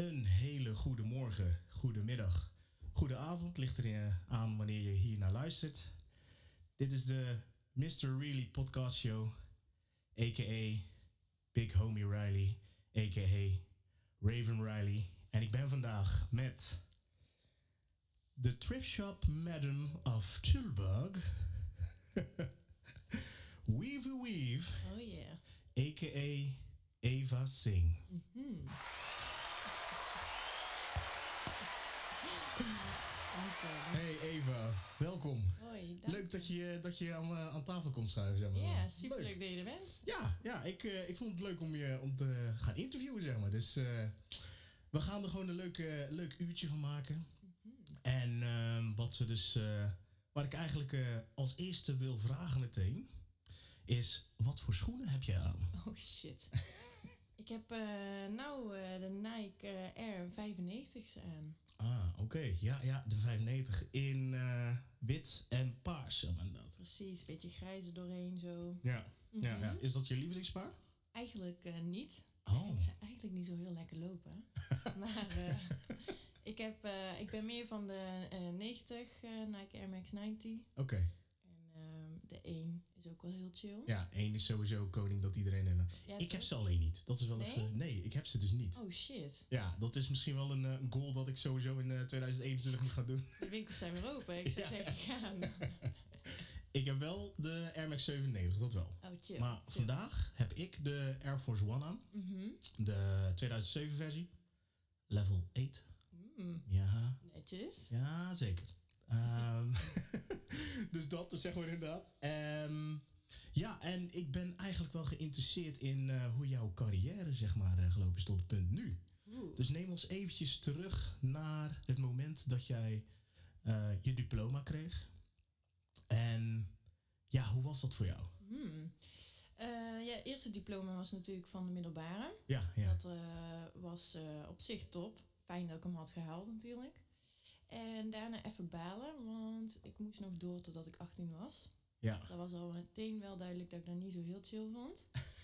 Een hele goede morgen, goede middag, goede avond. Ligt er eh, aan wanneer je hier naar luistert. Dit is de Mr. Really podcast show, a.k.a. Big Homie Riley, a.k.a. Raven Riley. En ik ben vandaag met de thrift shop madam of Tilburg, Weave Weave, Oh yeah. a.k.a. Eva Singh. Je. Hey Eva, welkom. Hoi, Leuk dat je, dat je aan, eh, aan tafel komt schuiven. Zeg maar. Ja, superleuk dat je er bent. Ja, ja ik, eh, ik vond het leuk om je om te gaan interviewen, zeg maar. Dus eh, we gaan er gewoon een leuk, leuk uurtje van maken. En ehm, wat we dus, wat ik eigenlijk als eerste wil vragen meteen, is wat voor schoenen heb jij aan? Oh shit. ik heb nou de Nike eh, Air 95 aan. Ah, oké. Ja, ja, de 95 in eh, wit en paars, zeg maar dat. Precies, een beetje grijze doorheen zo. Ja. ja, ja. Is dat je lievelingspaar? Eigenlijk eh, niet. Oh. Het zijn eigenlijk niet zo heel lekker lopen. maar eh, ik, heb, ik ben meer van de eh, 90 eh, Nike Air Max 90. Oké. De 1 is ook wel heel chill. Ja, één is sowieso koning dat iedereen... in. Ja, ik heb ze alleen niet. Dat is wel Nee? even... Nee, ik heb ze dus niet. Oh shit. Ja, dat is misschien wel een, eh, een goal dat ik sowieso in eh, 2021 moet gaan doen. De winkels zijn weer open. Ik zou Ja. zeggen, gaan. Ik heb wel de Air Max 97, dat wel. Oh, chill. Maar chill. vandaag heb ik de Air Force One aan. Mhm. De 2007 versie. Level 8. Mm, Ja, netjes. ja zeker. Ehm, dus dat zeg maar inderdaad. Ehm, ja, en ik ben eigenlijk wel geïnteresseerd in eh, hoe jouw carrière zeg maar eh, gelopen is tot het punt nu. Oeh. Dus neem ons eventjes terug naar het moment dat jij eh, je diploma kreeg. En ja, hoe was dat voor jou? Hmm. Ja, het eerste diploma was natuurlijk van de middelbare. Ja, ja. Dat was op zich top. Fijn dat ik hem had gehaald natuurlijk. En daarna even balen, want ik moest nog door totdat ik 18 was. Ja, Dat was al meteen wel duidelijk dat ik dat niet zo heel chill vond.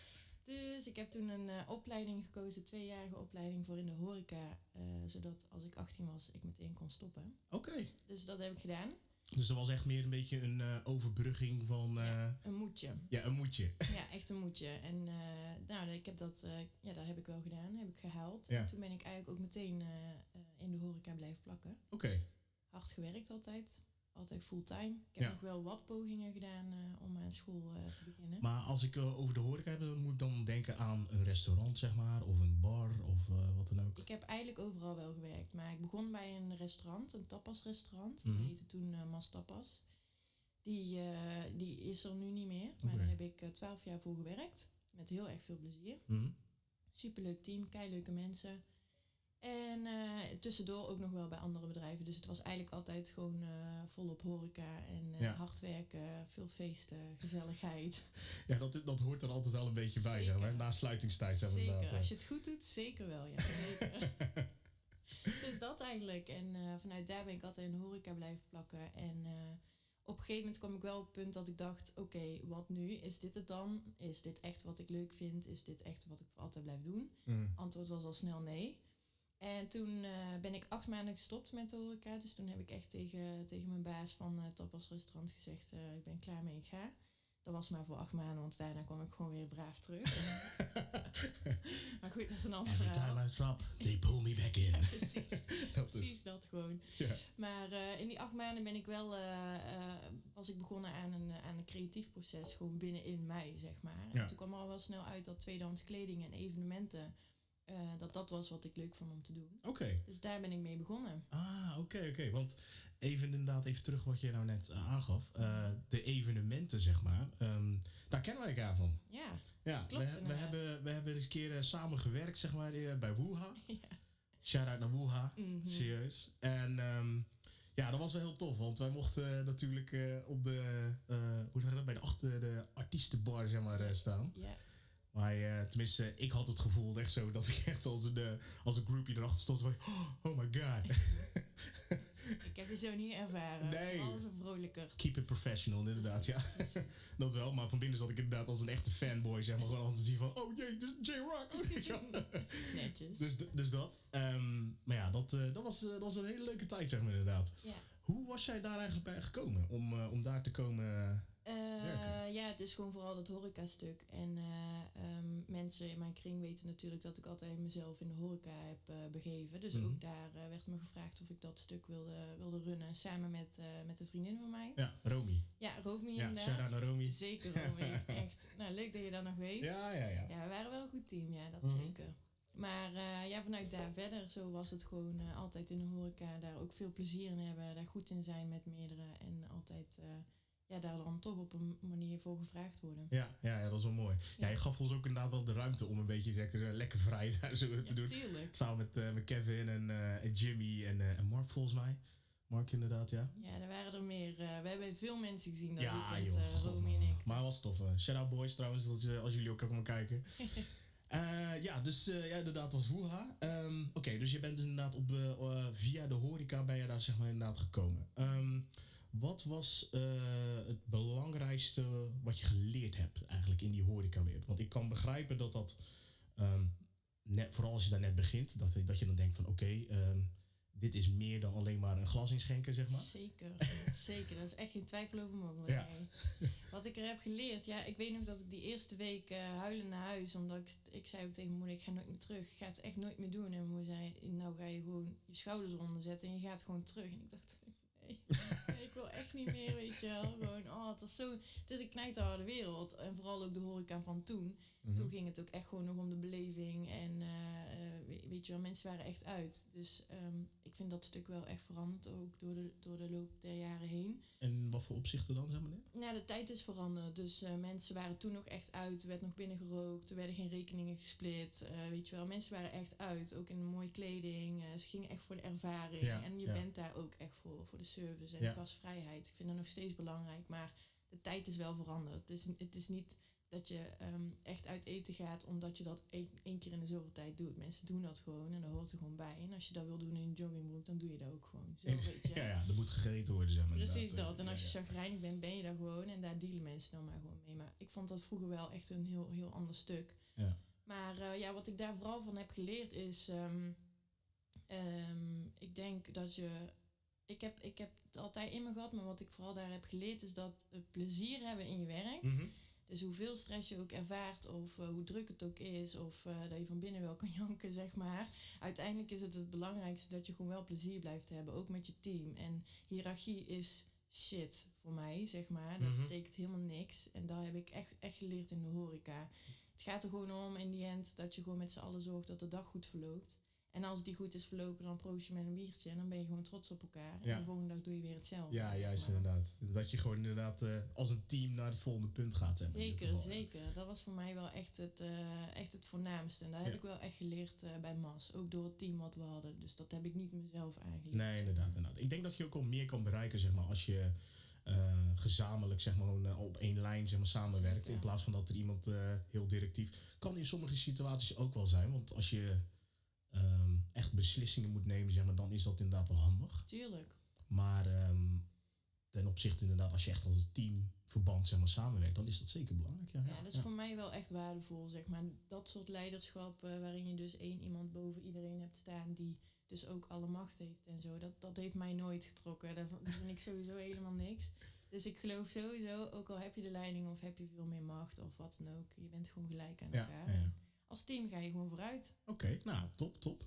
Dus ik heb toen een eh, opleiding gekozen, tweejarige opleiding voor in de horeca. eh, zodat als ik 18 was, ik meteen kon stoppen. oké. Dus dat heb ik gedaan. Dus dat was echt meer een beetje een eh, overbrugging van... Een moedje. ja, een moedje. Ja, echt een moedje. En nou, ik heb dat, ja, dat heb ik wel gedaan, heb ik gehaald. Ja. En toen ben ik eigenlijk ook meteen in de horeca blijven plakken. Oké. Hard gewerkt altijd, altijd fulltime. Ik heb Ja. nog wel wat pogingen gedaan eh, om aan school eh, te beginnen. Maar als ik eh, over de horeca heb, moet ik dan denken aan een restaurant, zeg maar. Of een bar, of wat dan ook. Ik heb eigenlijk overal wel gewerkt, maar ik begon bij een restaurant, een tapasrestaurant. Mhm. Die heette toen Mas Tapas. Die, die is er nu niet meer, maar daar heb ik twaalf jaar voor gewerkt. Met heel erg veel plezier. Mhm. Superleuk team, leuke mensen. En eh, tussendoor ook nog wel bij andere bedrijven. Dus het was eigenlijk altijd gewoon eh, volop horeca en eh, Ja. hard werken, veel feesten, gezelligheid. Ja, dat, dat hoort er altijd wel een beetje bij, zeg maar. Na sluitingstijd, zeg maar. zeker, inderdaad, als je het goed doet, zeker wel. Ja, zeker. dus dat eigenlijk. En vanuit daar ben ik altijd in de horeca blijven plakken. En op een gegeven moment kwam ik wel op het punt dat ik dacht... Oké, wat nu? Is dit het dan? Is dit echt wat ik leuk vind? Is dit echt wat ik voor altijd blijf doen? Mhm. Antwoord was al snel nee. En toen eh, ben ik acht maanden gestopt met de horeca. Dus toen heb ik echt tegen, tegen mijn baas van het Tapas restaurant gezegd... eh, ik ben klaar mee, ik ga. Dat was maar voor acht maanden, want daarna kwam ik gewoon weer braaf terug. maar goed, dat is een ander Every verhaal. time I drop, they pull me back in. Precies, dat precies is... dat gewoon. Ja. Maar eh, in die acht maanden ben ik wel, eh, eh, was ik begonnen aan een, aan een creatief proces, gewoon binnenin mij, zeg maar. Ja. En toen kwam er al wel snel uit dat tweedehands kleding en evenementen, eh, dat dat was wat ik leuk vond om te doen. Oké. Dus daar ben ik mee begonnen. Ah, oké, oké. Want even inderdaad, even terug wat je nou net eh, aangaf. Eh, de evenementen, zeg maar. Ehm, daar kennen wij elkaar van. Ja, Ja, Klopt, we, we, hebben, we hebben eens een keer samen gewerkt, zeg maar, bij Wuha. ja. Shout-out naar Wuha, Mhm. serieus. En ehm, ja, dat was wel heel tof, want wij mochten natuurlijk op de, hoe zeg je dat, bij de, achter de artiestenbar, zeg maar, staan. ja. Maar eh, tenminste, ik had het gevoel echt zo dat ik echt als een, eh, als een groupie erachter stond van, oh, my god. ik heb je zo niet ervaren. Nee. Alles een vrolijker. Keep it professional, inderdaad, ja. dat wel, maar van binnen zat ik inderdaad als een echte fanboy, zeg maar, gewoon al te zien van, oh jee, dit is J-Rock. Oh. Netjes. dus, dus dat. Ehm, maar ja, dat, eh, dat, was, dat was een hele leuke tijd, zeg maar, inderdaad. Ja. Hoe was jij daar eigenlijk bij gekomen, om, om daar te komen... Eh, ja, het is gewoon vooral dat horeca-stuk. En eh, ehm, mensen in mijn kring weten natuurlijk dat ik altijd mezelf in de horeca heb eh, begeven. Dus Mhm. ook daar werd me gevraagd of ik dat stuk wilde, wilde runnen. Samen met, met een vriendin van mij. Ja, Romy. Ja, Romy Ja, inderdaad. naar Romy. Zeker Romy, echt. Nou, leuk dat je dat nog weet. Ja, ja, ja. Ja, we waren wel een goed team, ja, dat Mhm. zeker. Maar ja, vanuit daar verder, zo was het gewoon altijd in de horeca. Daar ook veel plezier in hebben, daar goed in zijn met meerdere. En altijd ja, daar dan toch op een manier voor gevraagd worden. Ja, ja, ja, dat is wel mooi. Ja, je gaf ons ook inderdaad wel de ruimte om een beetje lekker, lekker vrij daar zo te doen. tuurlijk. Samen met, eh, met Kevin en, eh, en Jimmy en, eh, en Mark volgens mij. Mark inderdaad, ja. Ja, er waren er meer. eh, we hebben veel mensen gezien dat Ja, weekend, joh. eh, Romy en ik. Maar was tof. eh. Shout out boys trouwens, als, als jullie ook komen kijken. Eh, ja, dus eh, ja, inderdaad was Woeha. Ehm, Oké, dus je bent dus inderdaad op, eh, eh, via de horeca ben je daar zeg maar inderdaad gekomen. Ehm, wat was eh, het belangrijkste wat je geleerd hebt eigenlijk in die horecawereld? Want ik kan begrijpen dat dat, ehm, net, vooral als je daar net begint, dat, dat je dan denkt van oké, ehm, dit is meer dan alleen maar een glas inschenken, zeg maar. Zeker, zeker. Daar is echt geen twijfel over mogelijk. Ja. Wat ik er heb geleerd, ja, ik weet nog dat ik die eerste week eh huilen naar huis, omdat ik, ik zei ook tegen mijn moeder, ik ga nooit meer terug. Ik ga het echt nooit meer doen. En mijn moeder zei, nou ga je gewoon je schouders eronder zetten en je gaat gewoon terug. En ik dacht, ik wil echt niet meer, weet je wel. Gewoon, oh, het is zo, het is een knijterharde wereld. En vooral ook de horeca van toen. Mhm. Toen ging het ook echt gewoon nog om de beleving. En eh, eh, we- weet je wel, mensen waren echt uit. Dus ehm, ik vind dat stuk wel echt veranderd, ook door de, door de loop der jaren heen. En wat voor opzichten dan, zeg maar? Ja, de tijd is veranderd. Dus eh, mensen waren toen nog echt uit. Er werd nog binnen gerookt. Er werden geen rekeningen gesplit. weet je wel, mensen waren echt uit. Ook in mooie kleding. ze gingen echt voor de ervaring. Ja, en je ja. bent daar ook echt voor, voor de service en Ja. de gastvrijheid. Ik vind dat nog steeds belangrijk. Maar de tijd is wel veranderd. Het is, het is niet dat je ehm, echt uit eten gaat omdat je dat één, keer in de zoveel tijd doet. Mensen doen dat gewoon en dat hoort er gewoon bij. En als je dat wil doen in een joggingbroek, dan doe je dat ook gewoon. Zo, weet je. Ja, ja, er moet gegeten worden, zeg maar. Precies dat. En als je chagrijnig bent, ben je daar gewoon. En daar dealen mensen dan maar gewoon mee. Maar ik vond dat vroeger wel echt een heel, heel ander stuk. Ja. Maar eh, ja, wat ik daar vooral van heb geleerd is... ehm, ehm, ik denk dat je... Ik heb, ik heb het altijd in me gehad, maar wat ik vooral daar heb geleerd... is dat plezier hebben in je werk... Mhm. Dus hoeveel stress je ook ervaart, of eh, hoe druk het ook is, of eh, dat je van binnen wel kan janken, zeg maar. Uiteindelijk is het het belangrijkste dat je gewoon wel plezier blijft hebben, ook met je team. En hiërarchie is shit voor mij, zeg maar. Dat Mhm. betekent helemaal niks. En dat heb ik echt, echt geleerd in de horeca. Het gaat er gewoon om in die end dat je gewoon met z'n allen zorgt dat de dag goed verloopt. En als die goed is verlopen, dan proost je met een biertje en dan ben je gewoon trots op elkaar. Ja. En de volgende dag doe je weer hetzelfde. Ja, juist Maar- inderdaad. Dat je gewoon inderdaad eh, als een team naar het volgende punt gaat. Zeker, zeker. Dat was voor mij wel echt het, eh, echt het voornaamste. En dat heb Ja. ik wel echt geleerd eh, bij MAS. Ook door het team wat we hadden. Dus dat heb ik niet mezelf aangeleerd. Nee, inderdaad, inderdaad. Ik denk dat je ook al meer kan bereiken, zeg maar, als je gezamenlijk, zeg maar, op één lijn, zeg maar, samenwerkt. Zeker. In plaats van dat er iemand heel directief. Kan in sommige situaties ook wel zijn, want als je echt beslissingen moet nemen, zeg maar, dan is dat inderdaad wel handig. Tuurlijk. Maar ehm, ten opzichte inderdaad, als je echt als een teamverband, zeg maar, samenwerkt, dan is dat zeker belangrijk. Ja, Ja, dat is voor mij wel echt waardevol, zeg maar. Dat soort leiderschap eh, waarin je dus één iemand boven iedereen hebt staan die dus ook alle macht heeft en zo. Dat, dat heeft mij nooit getrokken. Daar vind ik sowieso helemaal niks. Dus ik geloof sowieso, ook al heb je de leiding of heb je veel meer macht of wat dan ook, je bent gewoon gelijk aan elkaar. ja, ja. Als team ga je gewoon vooruit. Oké, nou, top, top.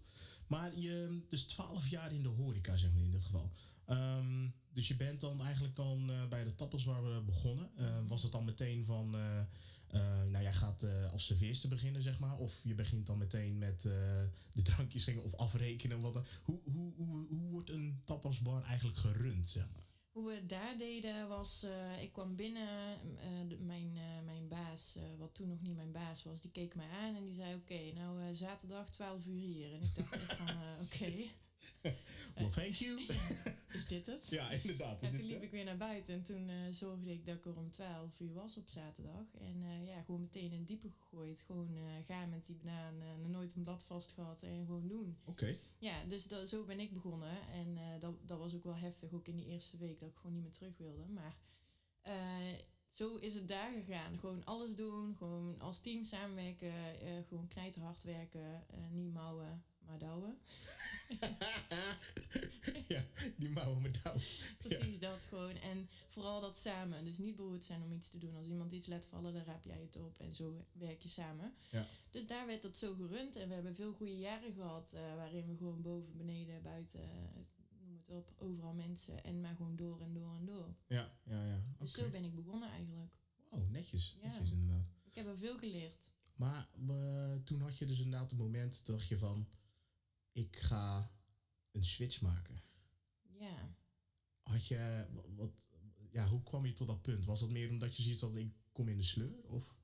Maar je, dus 12 jaar in de horeca, zeg maar in dit geval. Ehm, dus je bent dan eigenlijk dan eh, bij de tappelsbar eh, begonnen. Eh, was het dan meteen van, eh, eh, nou jij gaat als serveerster beginnen, zeg maar. Of je begint dan meteen met de drankjes schenken of afrekenen. Wat. Hoe, hoe, hoe, hoe wordt een tapasbar eigenlijk gerund, zeg maar? Hoe we het daar deden was, eh, ik kwam binnen, de- mijn, eh, mijn baas, wat toen nog niet mijn baas was, die keek mij aan en die zei, oké, nou zaterdag 12 uur hier. En ik dacht echt van, oké, Well, thank you. is dit het? ja, inderdaad. En toen liep ik weer naar buiten en toen eh, zorgde ik dat ik er om 12 uur was op zaterdag. En eh, ja, gewoon meteen in het diepe gegooid. Gewoon eh gaan met die banaan, nog nooit een blad vast gehad en gewoon doen. Oké, Ja, dus zo ben ik begonnen. En dat, dat was ook wel heftig, ook in die eerste week, dat ik gewoon niet meer terug wilde. Maar zo is het daar gegaan. Gewoon alles doen, gewoon als team samenwerken, gewoon knijterhard werken, niet mouwen, maar douwen. ja, die mouwen met touw. Precies dat gewoon. En vooral dat samen. Dus niet beroerd zijn om iets te doen. Als iemand iets laat vallen, dan raap jij het op. En zo werk je samen. Ja. Dus daar werd dat zo gerund. En we hebben veel goede jaren gehad. eh, waarin we gewoon boven, beneden, buiten, noem het op, overal mensen. En maar gewoon door en door en door. Ja, ja, ja. Dus zo ben ik begonnen eigenlijk. Oh, netjes. Ja. Netjes inderdaad. Ik heb er veel geleerd. Maar eh, toen had je dus inderdaad het moment, dacht je van, ik ga een switch maken. Ja. Had je, wat, ja, hoe kwam je tot dat punt? Was dat meer omdat je ziet dat ik kom in de sleur? Of?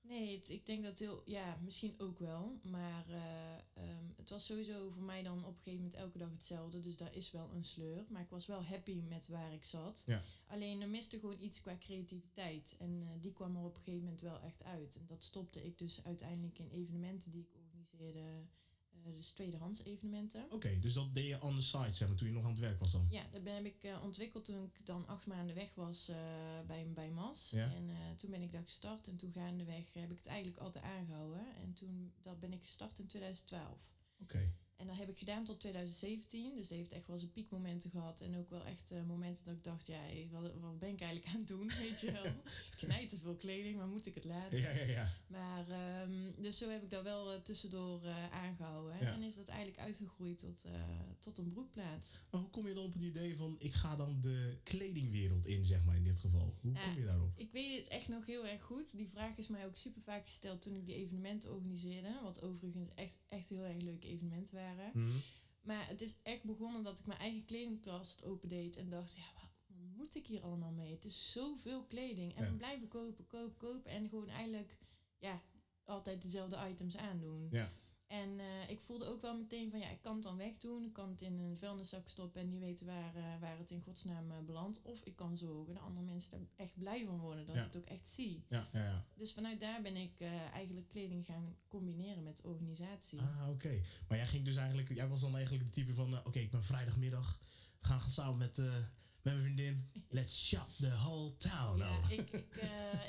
Nee, het- ik denk dat heel, ja, misschien ook wel. Maar eh, ehm, het was sowieso voor mij dan op een gegeven moment elke dag hetzelfde. Dus daar is wel een sleur. Maar ik was wel happy met waar ik zat. Ja. Alleen er miste gewoon iets qua creativiteit. En eh, die kwam er op een gegeven moment wel echt uit. En dat stopte ik dus uiteindelijk in evenementen die ik organiseerde. Eh, dus tweedehands evenementen. Oké, dus dat deed je on the side, zeg maar, toen je nog aan het werk was dan? Ja, dat ben, heb ik eh, ontwikkeld toen ik dan acht maanden weg was eh, bij, bij MAS. Ja. En toen ben ik daar gestart en toen gaandeweg heb ik het eigenlijk altijd aangehouden. En toen dat ben ik gestart in 2012. Oké. En dat heb ik gedaan tot 2017. Dus dat heeft echt wel zijn piekmomenten gehad. En ook wel echt eh, momenten dat ik dacht, ja, wat, wat ben ik eigenlijk aan het doen? Weet je wel. ik knijt te veel kleding, maar moet ik het laten? Ja, ja, ja. Maar, ehm, dus zo heb ik dat wel eh, tussendoor eh, aangehouden. Ja. En is dat eigenlijk uitgegroeid tot, tot een broekplaats. Maar hoe kom je dan op het idee van, ik ga dan de kledingwereld in, zeg maar, in dit geval? Hoe kom je daarop? Ik weet het echt nog heel erg goed. Die vraag is mij ook super vaak gesteld toen ik die evenementen organiseerde. Wat overigens echt, echt heel erg leuke evenementen waren. Mhm. Maar het is echt begonnen dat ik mijn eigen kledingkast opendeed. En dacht, ja, wat moet ik hier allemaal mee? Het is zoveel kleding. En Ja. we blijven kopen, kopen, kopen. En gewoon eigenlijk, ja, altijd dezelfde items aandoen. Ja. En eh, ik voelde ook wel meteen van, ja, ik kan het dan wegdoen. Ik kan het in een vuilniszak stoppen en die weten waar, eh, waar het in godsnaam eh, belandt. Of ik kan zorgen dat andere mensen daar echt blij van worden. Dat Ja. ik het ook echt zie. Ja, ja, ja. Dus vanuit daar ben ik eigenlijk kleding gaan combineren met organisatie. Ah, oké. Maar jij ging dus eigenlijk, jij was dan eigenlijk de type van, oké, ik ben vrijdagmiddag, gaan gaan samen met, met mijn vriendin, let's shop the whole town. Ja, Oh. ik, ik,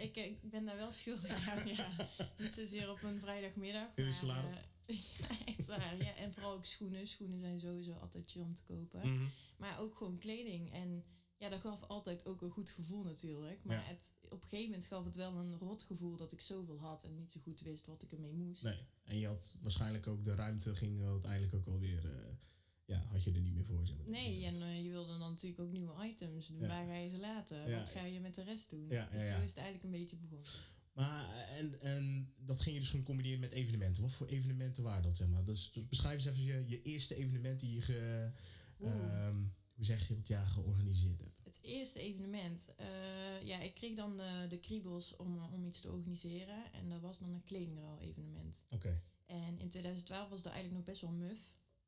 ik, ik ben daar wel schuldig aan. Ja. Niet zozeer op een vrijdagmiddag. Salaris. eh, ja, echt waar. Ja. En vooral ook schoenen. Schoenen zijn sowieso altijd chill om te kopen. Mhm. Maar ook gewoon kleding. En ja, dat gaf altijd ook een goed gevoel natuurlijk. Maar Ja. het, op een gegeven moment gaf het wel een rot gevoel dat ik zoveel had en niet zo goed wist wat ik ermee moest. Nee, en je had waarschijnlijk ook de ruimte, ging uiteindelijk ook alweer, eh ja, had je er niet meer voor. Zeg maar. Nee, en eh, je wilde dan natuurlijk ook nieuwe items doen. Ja. Waar ga je ze laten? Ja. Wat ga je met de rest doen? Dus zo is het eigenlijk een beetje begonnen. Maar, eh, en, en dat ging je dus gaan combineren met evenementen. Wat voor evenementen waren dat, zeg maar? Dus, beschrijf eens even je, je eerste evenement die je, ge, ehm, hoe zeg je dat, ja, georganiseerd hebt. Het eerste evenement, eh, ja, ik kreeg dan de, de kriebels om, om iets te organiseren. En dat was dan een kledingruil evenement. Oké. En in 2012 was dat eigenlijk nog best wel muf.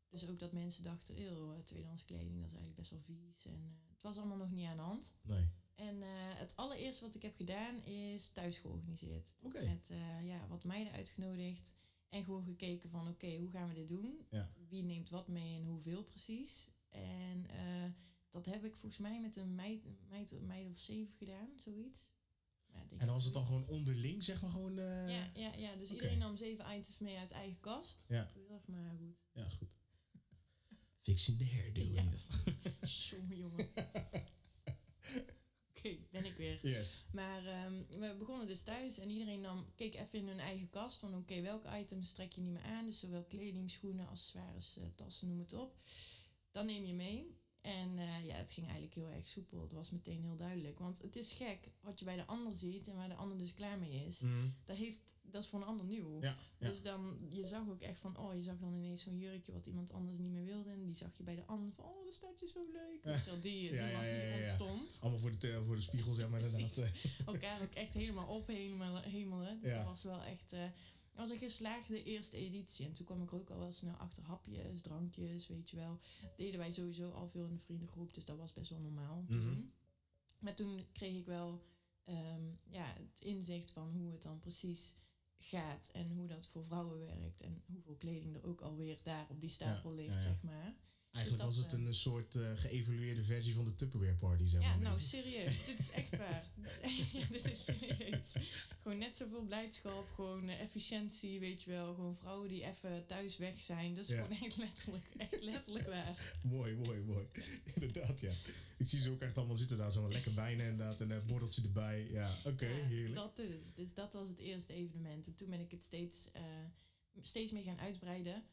Dus ook dat mensen dachten, eeuw, eh, tweedehands kleding, dat is eigenlijk best wel vies. En het was allemaal nog niet aan de hand. Nee. En eh, het allereerste wat ik heb gedaan is thuis georganiseerd. Dus. Met eh, ja, wat meiden uitgenodigd. En gewoon gekeken van oké, hoe gaan we dit doen? Ja. Wie neemt wat mee en hoeveel precies? En eh, dat heb ik volgens mij met een meid, meid, meid of zeven gedaan, zoiets. Ja, En dan was het dan gewoon onderling, zeg maar, gewoon... Ja, ja, ja, dus iedereen nam zeven items mee uit eigen kast. Ja. Maar goed. Ja, is goed. Fixing the hairdo. Ja. yes. Jongen, jongen. Ben ik weer. yes. Maar ehm, we begonnen dus thuis en iedereen nam, keek even in hun eigen kast van oké, welke items trek je niet meer aan? Dus zowel kleding, schoenen, accessoires, eh, tassen, noem het op. Dan neem je mee. En eh, ja, het ging eigenlijk heel erg soepel. Het was meteen heel duidelijk. Want het is gek wat je bij de ander ziet en waar de ander dus klaar mee is. Mhm. Dat, heeft, dat is voor een ander nieuw. Ja, ja. Dus dan, je zag ook echt van, oh, je zag dan ineens zo'n jurkje wat iemand anders niet meer wilde. En die zag je bij de ander van, oh, dat staat je zo leuk. Je wel, die, die Ja, ja, die ja, ja, ja. ontstond. Allemaal voor de, voor de spiegel, zeg maar, inderdaad. Elkaar ook echt helemaal ophemelen. hemelen. Dus Ja. dat was wel echt... eh, was een geslaagde eerste editie. En toen kwam ik er ook al wel snel achter hapjes, drankjes, weet je wel. Deden wij sowieso al veel in de vriendengroep, dus dat was best wel normaal doen. Maar toen kreeg ik wel ehm, ja, het inzicht van hoe het dan precies gaat en hoe dat voor vrouwen werkt en hoeveel kleding er ook alweer daar op die stapel Ja, ligt, ja, ja. zeg maar. Eigenlijk dat, was het eh, een soort eh, geëvalueerde versie van de Tupperware party, zeg maar. Ja, nou serieus, dit is echt waar. Dit is- ja, dit is serieus. Gewoon net zoveel blijdschap, gewoon eh, efficiëntie, weet je wel. Gewoon vrouwen die even thuis weg zijn. Dat is Ja. gewoon echt letterlijk, echt letterlijk waar. Mooi, mooi, mooi. inderdaad, ja. Ik zie ze ook echt allemaal zitten daar, zo'n lekker bijna inderdaad. En een bordeltje erbij. Ja, oké, Ja, heerlijk. Dat dus. Dus dat was het eerste evenement. En toen ben ik het steeds, steeds meer gaan uitbreiden.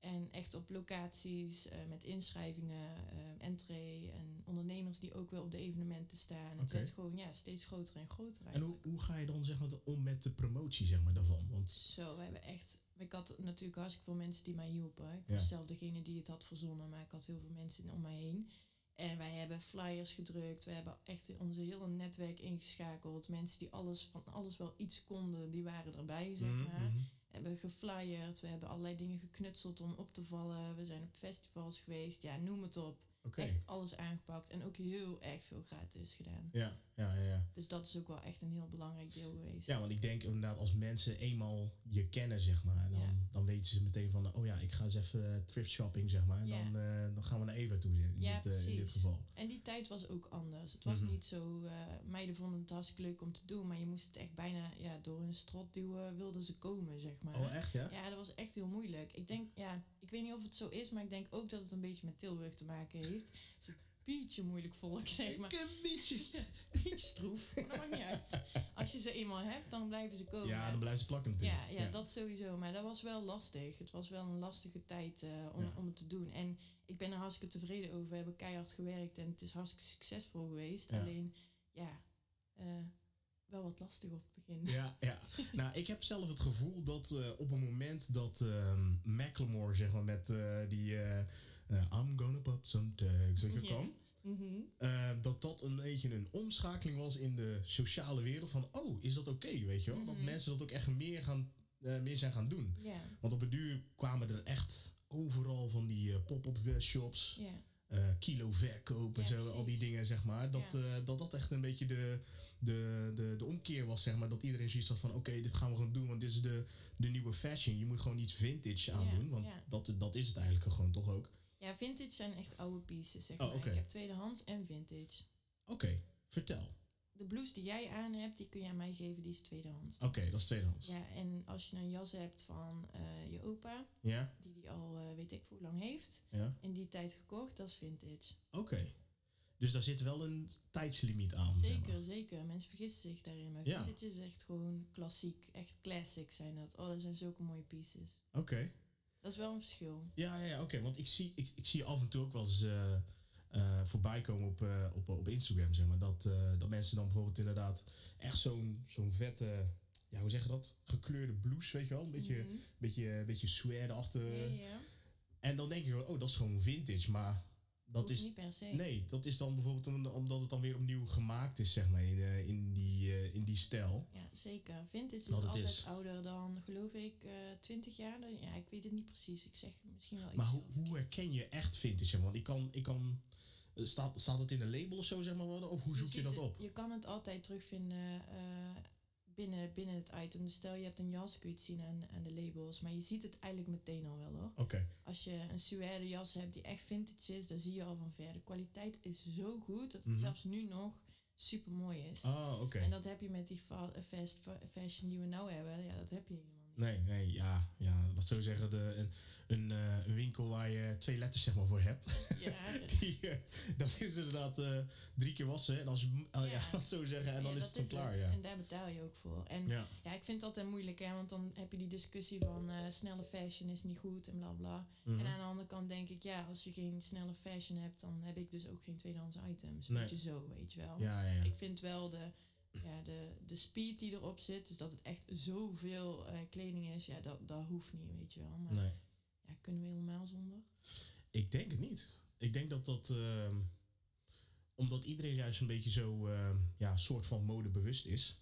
En echt op locaties, eh, met inschrijvingen, eh entree en ondernemers die ook wel op de evenementen staan. Het werd gewoon ja, steeds groter en groter En hoe, eigenlijk. hoe ga je dan zeg maar, om met de promotie zeg maar, daarvan? Want Zo, we hebben echt... Ik had natuurlijk hartstikke veel mensen die mij hielpen. Ik Ja. was zelf degene die het had verzonnen, maar ik had heel veel mensen om mij heen. En wij hebben flyers gedrukt. We hebben echt onze hele netwerk ingeschakeld. Mensen die alles van alles wel iets konden, die waren erbij, zeg Mhm, maar. mhm. Hebben geflyerd, we hebben allerlei dingen geknutseld om op te vallen. We zijn op festivals geweest, ja, noem het op. Echt alles aangepakt en ook heel erg veel gratis gedaan. Ja, ja, ja, ja. Dus dat is ook wel echt een heel belangrijk deel geweest. Ja, want ik denk inderdaad als mensen eenmaal je kennen, zeg maar, dan, Ja. dan weten ze meteen van, oh ja, ik ga eens even eh, thrift shopping, zeg maar. En Ja. dan, eh, dan gaan we naar Eva toe in, Ja, dit, eh, in dit geval. En die tijd was ook anders. Het was Mhm. niet zo, eh, meiden vonden het hartstikke leuk om te doen, maar je moest het echt bijna ja, door hun strot duwen, wilden ze komen, zeg maar. Oh, echt, ja? Ja, dat was echt heel moeilijk. Ik denk, ja, ik weet niet of het zo is, maar ik denk ook dat het een beetje met Tilburg te maken heeft. Het is een beetje moeilijk volk, zeg maar. Ik een beetje. Een beetje stroef, maar dat maakt niet uit. Als je ze eenmaal hebt, dan blijven ze komen. Ja, dan blijven ze plakken natuurlijk. Ja, ja, dat sowieso. Maar dat was wel lastig. Het was wel een lastige tijd eh, om, Ja. om het te doen. En ik ben er hartstikke tevreden over. We hebben keihard gewerkt en het is hartstikke succesvol geweest. Alleen, ja, eh, wel wat lastig op het begin. Ja, ja. nou, ik heb zelf het gevoel dat eh, op het moment dat ehm Macklemore, zeg maar, met eh, die eh, I'm gonna pop some tags, weet je, kwam, Mhm. dat dat een beetje een omschakeling was in de sociale wereld van, oh, is dat oké, weet je wel? Dat Mhm. mensen dat ook echt meer, gaan, meer zijn gaan doen. Want op het duur kwamen er echt overal van die pop-up shops, ja, eh, kilo verkoop en Ja, zo, al die dingen, zeg maar. Dat, Ja. eh, dat dat echt een beetje de, de, de, de omkeer was, zeg maar. Dat iedereen zoiets had van, oké, dit gaan we gewoon doen, want dit is de, de nieuwe fashion. Je moet gewoon iets vintage aandoen, want ja. dat, dat is het eigenlijk gewoon toch ook. ja, vintage zijn echt oude pieces, zeg Oh, maar. Ik heb tweedehands en vintage. Oké, vertel. De blouse die jij aan hebt, die kun je aan mij geven, die is tweedehands. Oké, dat is tweedehands. Ja? En als je een jas hebt van eh, je opa, Ja? die die al eh, weet ik hoe lang heeft, ja? in die tijd gekocht, dat is vintage. Oké. Dus daar zit wel een tijdslimiet aan, zeg Zeker, maar. zeker. Mensen vergissen zich daarin. Maar Ja. vintage is echt gewoon klassiek. Echt classic zijn dat. Oh, dat zijn zulke mooie pieces. Oké. Dat is wel een verschil. Ja, ja, ja oké. Want ik zie, ik, ik zie af en toe ook wel eens eh, voorbij komen op, eh, op, op Instagram, zeg maar. Dat, eh, dat mensen dan bijvoorbeeld inderdaad echt zo'n zo'n vette, ja, hoe zeg je dat? Gekleurde blouse, weet je wel? Een beetje, Mhm. beetje, beetje suède-achtig. Ja, ja. En dan denk je oh, dat is gewoon vintage. Maar dat Hoeft is... niet per se. Nee, dat is dan bijvoorbeeld om- omdat het dan weer opnieuw gemaakt is, zeg maar, in, eh, in, die, eh, in die stijl. Ja, zeker. Vintage is altijd is. ouder dan, geloof ik, eh 20 jaar. Dan- Ja, ik weet het niet precies. Ik zeg misschien wel iets. Maar hoe, herken je echt vintage? Want ik kan... Ik kan eh, staat, staat het in een label of zo, zeg maar? Of hoe zoek je, dat het- op? Je kan het altijd terugvinden eh, binnen, binnen het item. Dus stel je hebt een jas, kun je het zien aan, aan de labels. Maar je ziet het eigenlijk meteen al wel hoor. Oké. Als je een suède jas hebt die echt vintage is, dan zie je al van ver. De kwaliteit is zo goed dat het Mhm. zelfs nu nog super mooi is. Ah, oké. En dat heb je met die fa- fast fa- fashion die we nou hebben. Ja, dat heb je niet. Nee, nee, ja, ja, laat zo zeggen, de, een, een, eh, een winkel waar je twee letters zeg maar voor hebt. Ja, Die, eh, dat is inderdaad eh, drie keer wassen. En als je, oh, ja. Ja. laat zo zeggen, en dan ja, is het dat dan klaar, het. ja. En daar betaal je ook voor. En ja. Ja. ik vind het altijd moeilijk, hè, want dan heb je die discussie van snelle fashion is niet goed en bla bla. Mhm. En aan de andere kant denk ik, ja, als je geen snelle fashion hebt, dan heb ik dus ook geen tweedehands items. Nee. Weet je zo, weet je wel. Ja. Ik vind wel de, ja, de, de speed die erop zit, dus dat het echt zoveel eh kleding is, ja, dat, dat hoeft niet, weet je wel. Maar Nee, ja, kunnen we helemaal zonder? ik denk het niet. Ik denk dat dat, ehm, omdat iedereen juist een beetje zo, ehm, ja, soort van modebewust is,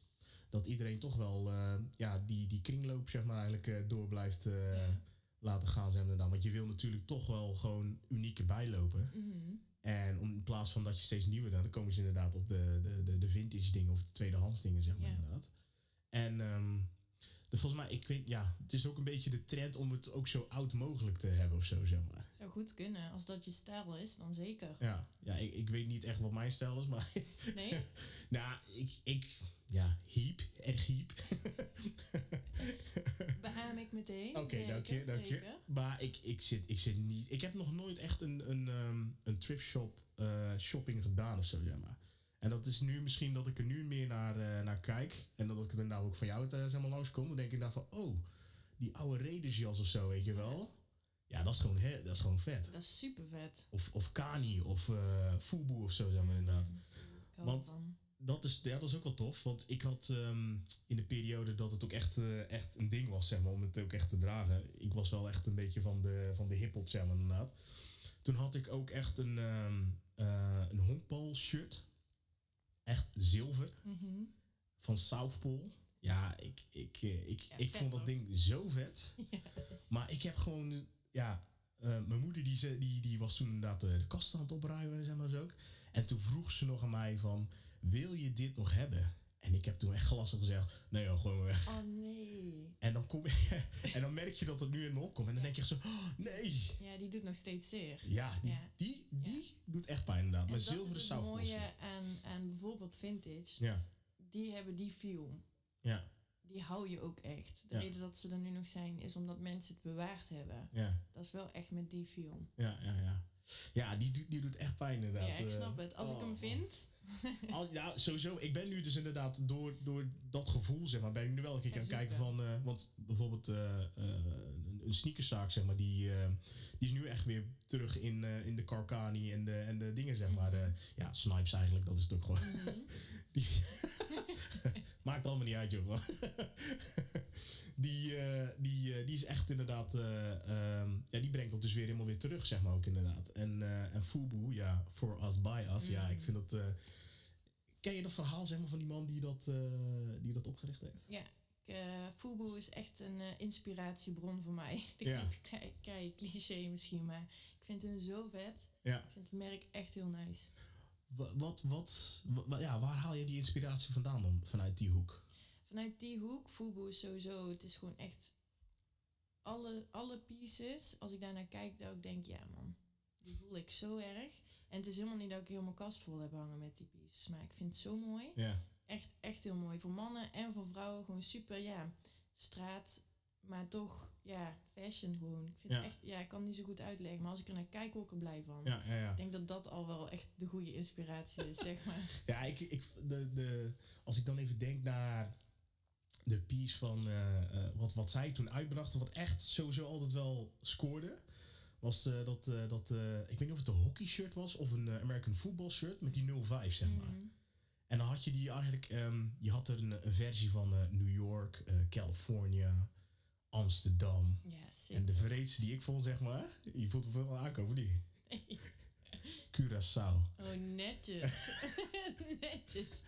dat iedereen toch wel, eh, ja, die, die kringloop, zeg maar, eigenlijk eh, door blijft Ja. laten gaan, zeg maar. dan. Want je wil natuurlijk toch wel gewoon unieke bijlopen. Mhm. En om, in plaats van dat je steeds nieuwe dan, dan komen ze inderdaad op de, de, de, de vintage dingen of de tweedehands dingen, zeg maar Ja. inderdaad. En ehm, volgens mij, ik weet, ja, het is ook een beetje de trend om het ook zo oud mogelijk te hebben of zo, zeg maar. Zou goed kunnen. Als dat je stijl is, dan zeker. Ja, ja ik, ik weet niet echt wat mijn stijl is, maar Nee? nou, ik, ik ja, hiep, erg hiep. Beaam ik meteen. Oké, Zeker, dank je, dank je. Maar ik, ik, zit, ik zit niet, ik heb nog nooit echt een, een, ehm, een thrift shop eh, shopping gedaan of zo, zeg maar. En dat is nu misschien dat ik er nu meer naar, eh, naar kijk. En dat ik er nou ook van jou uh, zeg maar, langskom. Dan denk ik dan van, oh, die oude Raiders of zo, weet je wel. Ja, dat is gewoon, he, dat is gewoon vet. Dat is super vet. Of, of Kani of uh, Fubu of zo, zeg maar inderdaad. Want dat is, ja, dat is ook wel tof. Want ik had um, in de periode dat het ook echt, uh, echt een ding was, zeg maar, om het ook echt te dragen. Ik was wel echt een beetje van de, van de hip-hop, zeg maar, inderdaad. Toen had ik ook echt een, um, uh, een honkbal shirt. Echt zilver. Mm -hmm. Van South Pole. Ja, ik, ik, ik, ik, ja, ik vond dat ding zo vet. Ja. Maar ik heb gewoon, ja, uh, mijn moeder die, die, die was toen inderdaad de, de kast aan het opruimen, zeg maar zo ook. En toen vroeg ze nog aan mij van, wil je dit nog hebben? En ik heb toen echt gelassen gezegd, nee joh, gewoon weg. Oh nee. En dan, kom en dan merk je dat het nu in me opkomt. En dan denk je echt zo, oh, nee. Ja, die doet nog steeds zeer. Ja, die, Ja. die, die doet echt pijn inderdaad. Dat zilveren is het mooie shirt. aan, aan bijvoorbeeld vintage. Ja, Die hebben die feel. ja, Die hou je ook echt. De Ja. reden dat ze er nu nog zijn, is omdat mensen het bewaard hebben. ja, Dat is wel echt met die feel. ja, ja, ja. Ja, die, doet- die doet echt pijn inderdaad. Ja, ik eh. snap het. Als ik hem oh. vind, Als, ja, sowieso. Ik ben nu dus inderdaad door, door dat gevoel, zeg maar, ben ik nu wel een keer aan het kijken van... eh, want bijvoorbeeld eh, eh, een, een sneakerszaak, zeg maar, die, die is nu echt weer terug in, in de Carcani en de, en de dingen, zeg maar. ja, Snipes eigenlijk, dat is het ook gewoon. Mhm. Die, maakt allemaal niet uit, joh. Die, eh, die, eh, die is echt inderdaad... ehm, ja, die brengt dat dus weer helemaal weer terug, zeg maar ook inderdaad. En, en Fubu, ja, for us, by us. Ja, ik vind dat... ken je dat verhaal, zeg maar, van die man die dat, die dat opgericht heeft? ja. ik, eh, Fubu is echt een eh, inspiratiebron voor mij. Dat Ja. cliché misschien, maar ik vind hem zo vet. Ja. Ik vind het merk echt heel nice. Wa- Wat, wat, wa- ja, waar haal je die inspiratie vandaan dan, vanuit die hoek? Vanuit die hoek, Fubu is sowieso, het is gewoon echt alle, alle pieces. Als ik daar naar kijk, dat ik denk, ja man, die voel ik zo erg. En het is helemaal niet dat ik heel mijn kast vol heb hangen met die pieces, maar ik vind het zo mooi. Ja, Echt, echt heel mooi. Voor mannen en voor vrouwen gewoon super, ja, straat, maar toch, ja, fashion gewoon. Ik vind Ja. het echt, ja, ik kan het niet zo goed uitleggen, maar als ik er naar kijk, word ik er blij van. ja, ja. ja. Ik denk dat dat al wel echt de goede inspiratie is, zeg maar. Ja, ik, ik, de, de, als ik dan even denk naar de piece van eh, eh, wat, wat zij toen uitbrachten, wat echt sowieso altijd wel scoorde, was eh, dat, dat ik weet niet of het een hockey shirt was of een American football shirt met die 05, zeg maar. Mhm. En dan had je die eigenlijk, ehm, je had er een, een versie van New York, California, Amsterdam. En de vreedste die ik vond, zeg maar, je voelt hem wel aankomen, die. Curaçao. Oh, netjes. netjes.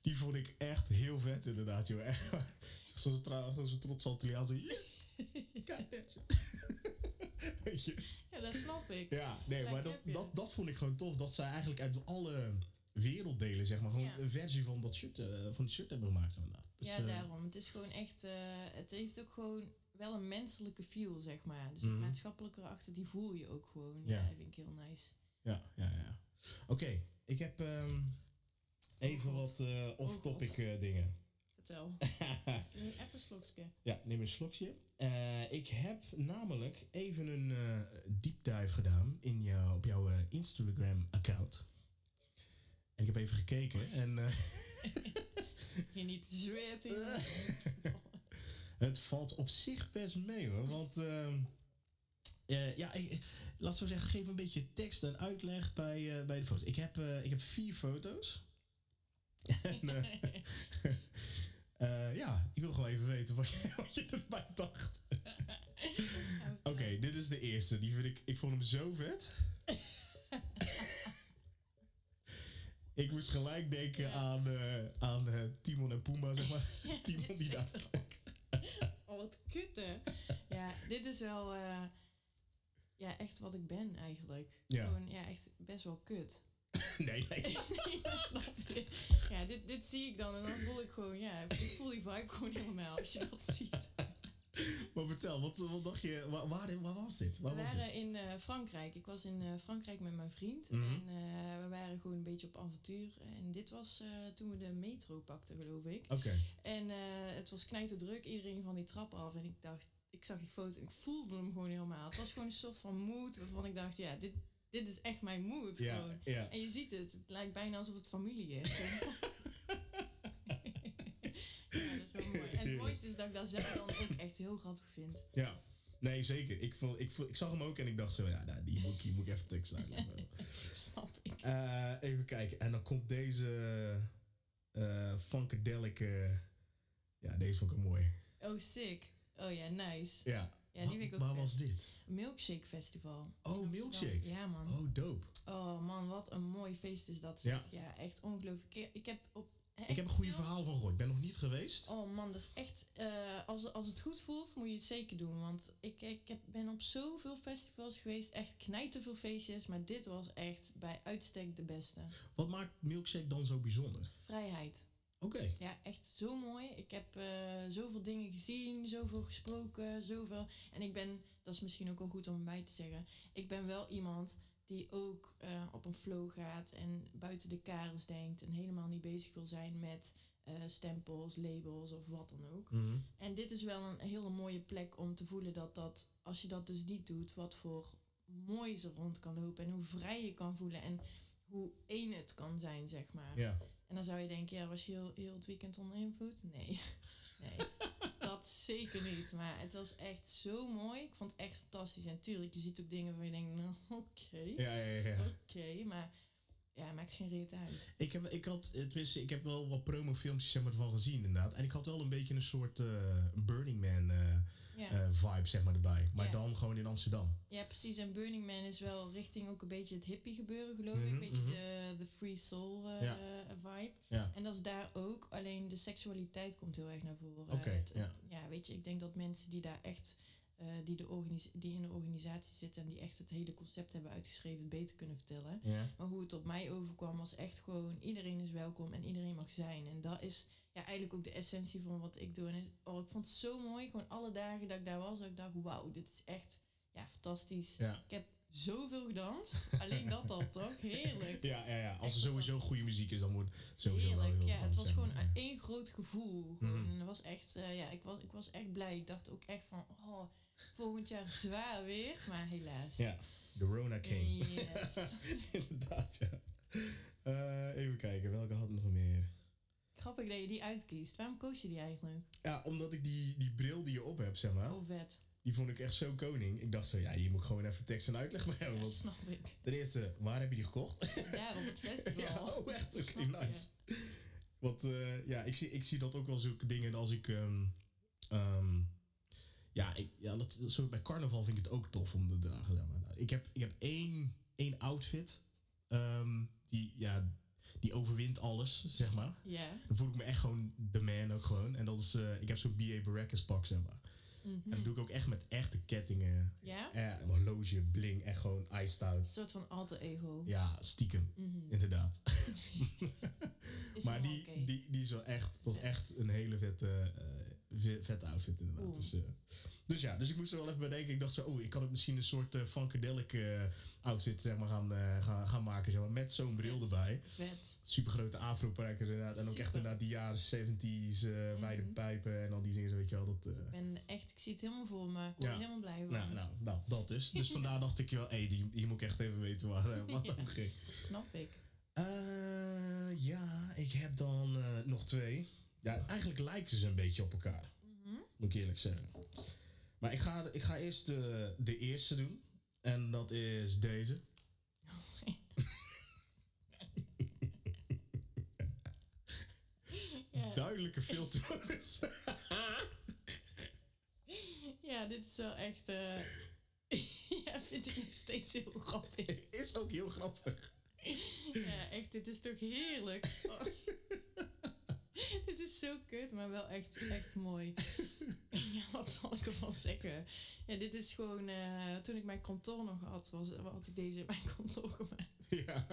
Die vond ik echt heel vet, inderdaad, joh. Echt. Zo'n zo'n trots Antilliaan, zo yes! Weet je? Ja, dat snap ik. Ja, nee, Lekker maar dat, dat, dat vond ik gewoon tof. Dat zij eigenlijk uit alle werelddelen, zeg maar, gewoon Ja. een versie van dat shirt, eh, van die shirt hebben gemaakt, inderdaad. Dus, ja, eh, daarom. Het is gewoon echt... eh, het heeft ook gewoon wel een menselijke feel, zeg maar. Dus het Mhm. maatschappelijke erachter, die voel je ook gewoon. Ja, Ja. dat vind ik heel nice. Ja, ja, ja. Oké, ik heb ehm, even wat eh, off-topic eh, dingen. Vertel. even, een slokje. Ja, neem een slokje. Eh, ik heb namelijk even een eh deep dive gedaan in jou, op jouw Instagram-account. En ik heb even gekeken en Je niet te zweten. het valt op zich best mee hoor. Want ehm, eh, ja, ik, laat zo zeggen, geef een beetje tekst en uitleg bij, bij de foto's. Ik heb, ik heb vier foto's. en eh, ja, ik wil gewoon even weten wat je, wat je erbij dacht. Oké, dit is de eerste. Die vind ik, ik vond hem zo vet. ik moest gelijk denken Ja. aan, eh, aan eh, Timon en Pumba, zeg maar. Ja, Timon die daar. Oh, wat kut, hè? Ja, dit is wel... eh, ja, echt wat ik ben eigenlijk. Ja. Gewoon, ja, echt best wel kut. Nee, nee. maar snap je? Ja, dit, dit zie ik dan en dan voel ik gewoon, ja, ik voel die vibe gewoon helemaal als je dat ziet. Maar vertel, wat, wat dacht je, waar, waar, waar was dit? Waar We was dit? waren in eh, Frankrijk. Ik was in eh, Frankrijk met mijn vriend. Mhm. En eh, we waren gewoon een beetje op avontuur. En dit was toen we de metro pakten, geloof ik. Oké, En het was knijterdruk. Iedereen van die trap af. En ik dacht, ik zag die foto en ik voelde hem gewoon helemaal. Het was gewoon een soort van mood waarvan ik dacht, ja, dit, dit is echt mijn mood. ja, Gewoon. ja. En je ziet het, het lijkt bijna alsof het familie is. ja, dat is wel mooi. En het mooiste is dat ik dat zelf dan ook echt heel grappig vind. Ja, nee, zeker. Ik, vond, ik, vond, ik zag hem ook en ik dacht zo, ja, nou, die moet, die moet ik even tekst uitleggen. Snap ik. Eh, even kijken. En dan komt deze eh funkadelic. ja, deze vond ik mooi. Oh, sick. Oh ja, nice. Ja. Ja, die ook Waar was dit? Milkshake Festival. Oh, Milkshake. Ja, man. Oh, dope. Oh man, wat een mooi feest is dat. Ja. zeg. Ja, echt ongelooflijk. Ik, heb op. Ik heb een goede verhaal van gehoord. Ik ben nog niet geweest. Oh man, dat is echt. eh, als, als het goed voelt, moet je het zeker doen. Want ik, ik heb, ben op zoveel festivals geweest. Echt knijterveel feestjes. Maar dit was echt bij uitstek de beste. Wat maakt Milkshake dan zo bijzonder? Vrijheid. Oké. Ja, echt zo mooi. Ik heb eh, zoveel dingen gezien, zoveel gesproken, zoveel. En ik ben, dat is misschien ook wel goed om bij te zeggen, ik ben wel iemand die ook eh, op een flow gaat en buiten de kaders denkt en helemaal niet bezig wil zijn met eh, stempels, labels of wat dan ook. Mhm. En dit is wel een hele mooie plek om te voelen dat dat, als je dat dus niet doet, wat voor moois er rond kan lopen en hoe vrij je kan voelen en hoe één het kan zijn, zeg maar. Ja. En dan zou je denken, ja, was je heel, heel het weekend onder invloed? Nee, nee, dat zeker niet. Maar het was echt zo mooi. Ik vond het echt fantastisch. En tuurlijk, je ziet ook dingen waar je denkt, nou, oké, Ja, ja, ja. ja. oké. Maar ja, maakt geen reet uit. Ik heb, ik had, eh, tenminste, ik heb wel wat promofilmpjes zeg maar, ervan gezien inderdaad. En ik had wel een beetje een soort eh, Burning Man eh, Eh, vibe zeg maar erbij. Maar dan gewoon in Amsterdam. ja precies. En Burning Man is wel richting ook een beetje het hippie gebeuren, geloof ik. Mhm, Een beetje mhm. de, de free soul eh, Ja. vibe. Ja. En dat is daar ook. Alleen de seksualiteit komt heel erg naar voren. Het- ja. ja, weet je, ik denk dat mensen die daar echt, eh, die, de die in de organisatie zitten en die echt het hele concept hebben uitgeschreven, beter kunnen vertellen. Maar hoe het op mij overkwam was echt gewoon, iedereen is welkom en iedereen mag zijn. En dat is ja, eigenlijk ook de essentie van wat ik doe. En oh, ik vond het zo mooi, gewoon alle dagen dat ik daar was, dat ik dacht, wauw, dit is echt ja, fantastisch. Ja. Ik heb zoveel gedanst, alleen dat al toch? Heerlijk. Ja, ja, ja. Als Echt er sowieso goede muziek is, dan wordt sowieso wel Heerlijk, heel ja. veel Het was gewoon één groot gevoel. Gewoon. Mhm. Het was echt, eh, ja, ik was, ik was echt blij. Ik dacht ook echt van, oh, volgend jaar zwaar weer, maar helaas. Ja, de Rona King. Yes. Inderdaad, ja. Eh, even kijken, welke had nog meer? Grappig dat je die uitkiest. Waarom koos je die eigenlijk? Ja, omdat ik die, die bril die je op hebt, zeg maar, Oh, vet. die vond ik echt zo koning. Ik dacht zo, ja, hier moet ik gewoon even tekst en uitleg bij hebben. Ja, Want snap ik. ten eerste, waar heb je die gekocht? Daar op het festival. ja, oh echt, oké, je. nice. Want eh, ja, ik zie, ik zie dat ook wel zulke dingen als ik... ehm, ehm, ja, ik, ja dat, zo bij carnaval vind ik het ook tof om te dragen. Zeg maar. Nou, ik, heb, ik heb één, één outfit ehm, die, ja, die overwint alles, zeg maar. Dan voel ik me echt gewoon de man ook gewoon. En dat is, eh, ik heb zo'n B.A. Baracus pak, zeg maar. Mhm. En dat doe ik ook echt met echte kettingen. Ja? Eh, een horloge, bling, echt gewoon iced Een out. soort van alter ego. Ja, stiekem, Mhm. inderdaad. Maar die, die, die is wel echt, dat is echt een hele vette, eh, ve- vette outfit inderdaad. Dus, eh, dus ja, dus ik moest er wel even bij denken. Ik dacht zo, oh, ik kan ook misschien een soort eh funkadelic eh, outfit zeg maar, gaan, gaan, gaan maken. Zeg maar, met zo'n bril erbij. Vet. Super grote afro-prijkers inderdaad. En ook echt inderdaad die jaren 70s, eh wijde pijpen en al die dingen, weet je wel. Dat, Ik ben echt, ik zie het helemaal voor me. Ik word Ja. helemaal blij van. nou, nou, nou, dat dus. Dus vandaar dacht ik wel, hé, die, hier moet ik echt even weten waar, wat Ja. over ging. Snap ik. Ja, ik heb dan nog twee. Ja, eigenlijk lijken ze een beetje op elkaar. Mhm. Moet ik eerlijk zeggen. Maar ik ga, ik ga eerst de, de eerste doen. En dat is deze. Ja. Duidelijke filtermodus. Ja, dit is wel echt. eh, ja, vind ik nog steeds heel grappig. is ook heel grappig. Ja, echt, dit is toch heerlijk. Oh. dit is zo kut, maar wel echt, echt mooi. ja, wat zal ik ervan zeggen? Ja, dit is gewoon. eh, toen ik mijn kantoor nog had, was, had ik deze in mijn kantoor gemaakt. Ja.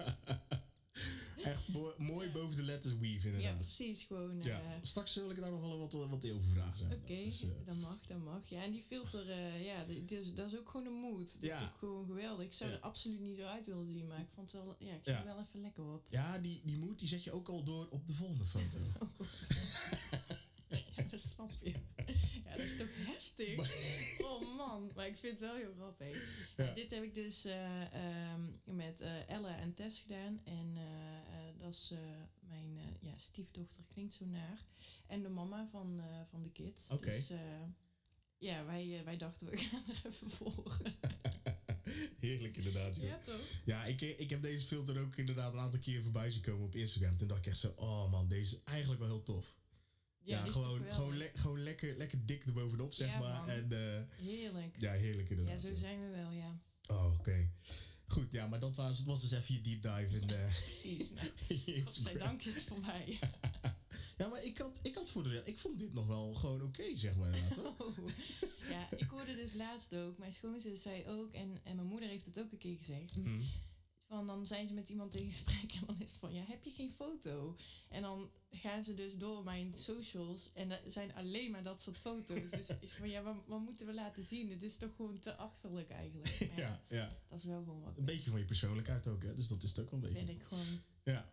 Echt mooi, boven de letters weave Ja, inderdaad. precies. Gewoon. Ja, eh, Straks wil ik daar nog wel wat, wat over vragen. Zijn. Oké, Dus, eh, dat mag, dat mag. Ja, en die filter, eh, ja, die is- dat is ook gewoon een mood. Dat Ja. is ook gewoon geweldig. Ik zou Ja. er absoluut niet zo uit willen zien, maar ik vond het wel, ja, ik ging Ja. wel even lekker op. ja, die, die moed die zet je ook al door op de volgende foto. Oh ja, dat snap je. Dat is toch heftig? Oh man, maar ik vind het wel heel grappig. Ja. Dit heb ik dus eh, ehm, met eh Ella en Tess gedaan. En eh, dat is mijn ja, stiefdochter, klinkt zo naar. En de mama van, van de kids. Dus ja, wij, wij dachten we gaan er even voor. Heerlijk inderdaad, joh. ja, toch? Ja, ik, ik heb deze filter ook inderdaad een aantal keer voorbij zien komen op Instagram. Toen dacht ik echt zo, oh man, deze is eigenlijk wel heel tof. Ja, gewoon, gewoon, le- gewoon lekker, lekker dik erbovenop, zeg Ja, maar. man. En eh, Heerlijk. ja, heerlijk Ja, inderdaad. zo joh. zijn we wel, ja. Oh, oké. Goed, ja, maar dat was, het was dus even je deep dive in, eh Precies. Nou, godzijdank is het voorbij. Ja, maar ik had, ik had voor de ik vond dit nog wel gewoon oké, zeg maar. Oh. Ja, ik hoorde dus laatst ook, mijn schoonzus zei ook, en, en mijn moeder heeft het ook een keer gezegd. Mhm. Van dan zijn ze met iemand in gesprek en dan is het van, ja, heb je geen foto? En dan gaan ze dus door mijn socials en er zijn alleen maar dat soort foto's. Dus is van, ja, wat, wat moeten we laten zien? Het is toch gewoon te achterlijk eigenlijk. Maar ja, Ja, dat is wel gewoon wat Een beetje van je persoonlijkheid ook, hè. Dus dat is het ook wel een ben beetje. ik gewoon... Ja.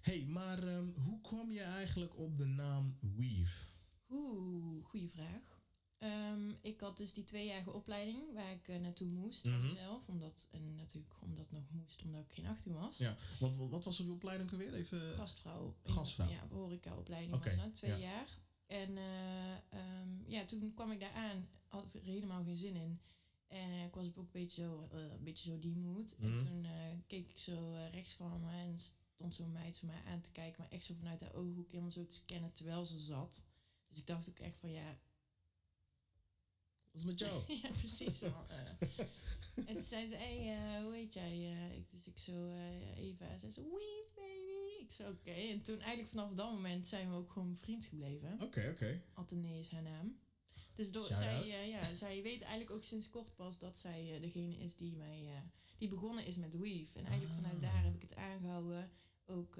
hey, maar ehm, hoe kwam je eigenlijk op de naam Weave? Oeh, goede vraag. Ehm, ik had dus die tweejarige opleiding waar ik eh, naartoe moest van Mhm. mezelf. Omdat, en natuurlijk omdat nog moest, omdat ik geen 18 was. Ja, wat, wat was die opleiding ook weer? Even... Gastvrouw. Gastvrouw. Ja, horecaopleiding Oké, was dat, twee ja. jaar. En eh, ehm, ja, toen kwam ik daar aan, had ik er helemaal geen zin in. En ik was ook een beetje zo, een beetje zo die mood. Mhm. En toen eh, keek ik zo rechts van me en stond zo'n meid zo mij aan te kijken, maar echt zo vanuit haar ooghoek helemaal zo te scannen terwijl ze zat. Dus ik dacht ook echt van ja, Wat is met jou? ja, precies. man. Eh, en toen zei ze, hey, eh, hoe heet jij? Eh, ik, dus ik zo, Eva. Zei ze, weave baby. Ik zo, oké. En toen eigenlijk vanaf dat moment zijn we ook gewoon vriend gebleven. Oké, oké. Athene is haar naam. Dus door, zij, ja, zij weet eigenlijk ook sinds kort pas dat zij degene is die mij, die begonnen is met weave. En eigenlijk Ah. vanuit daar heb ik het aangehouden. Ook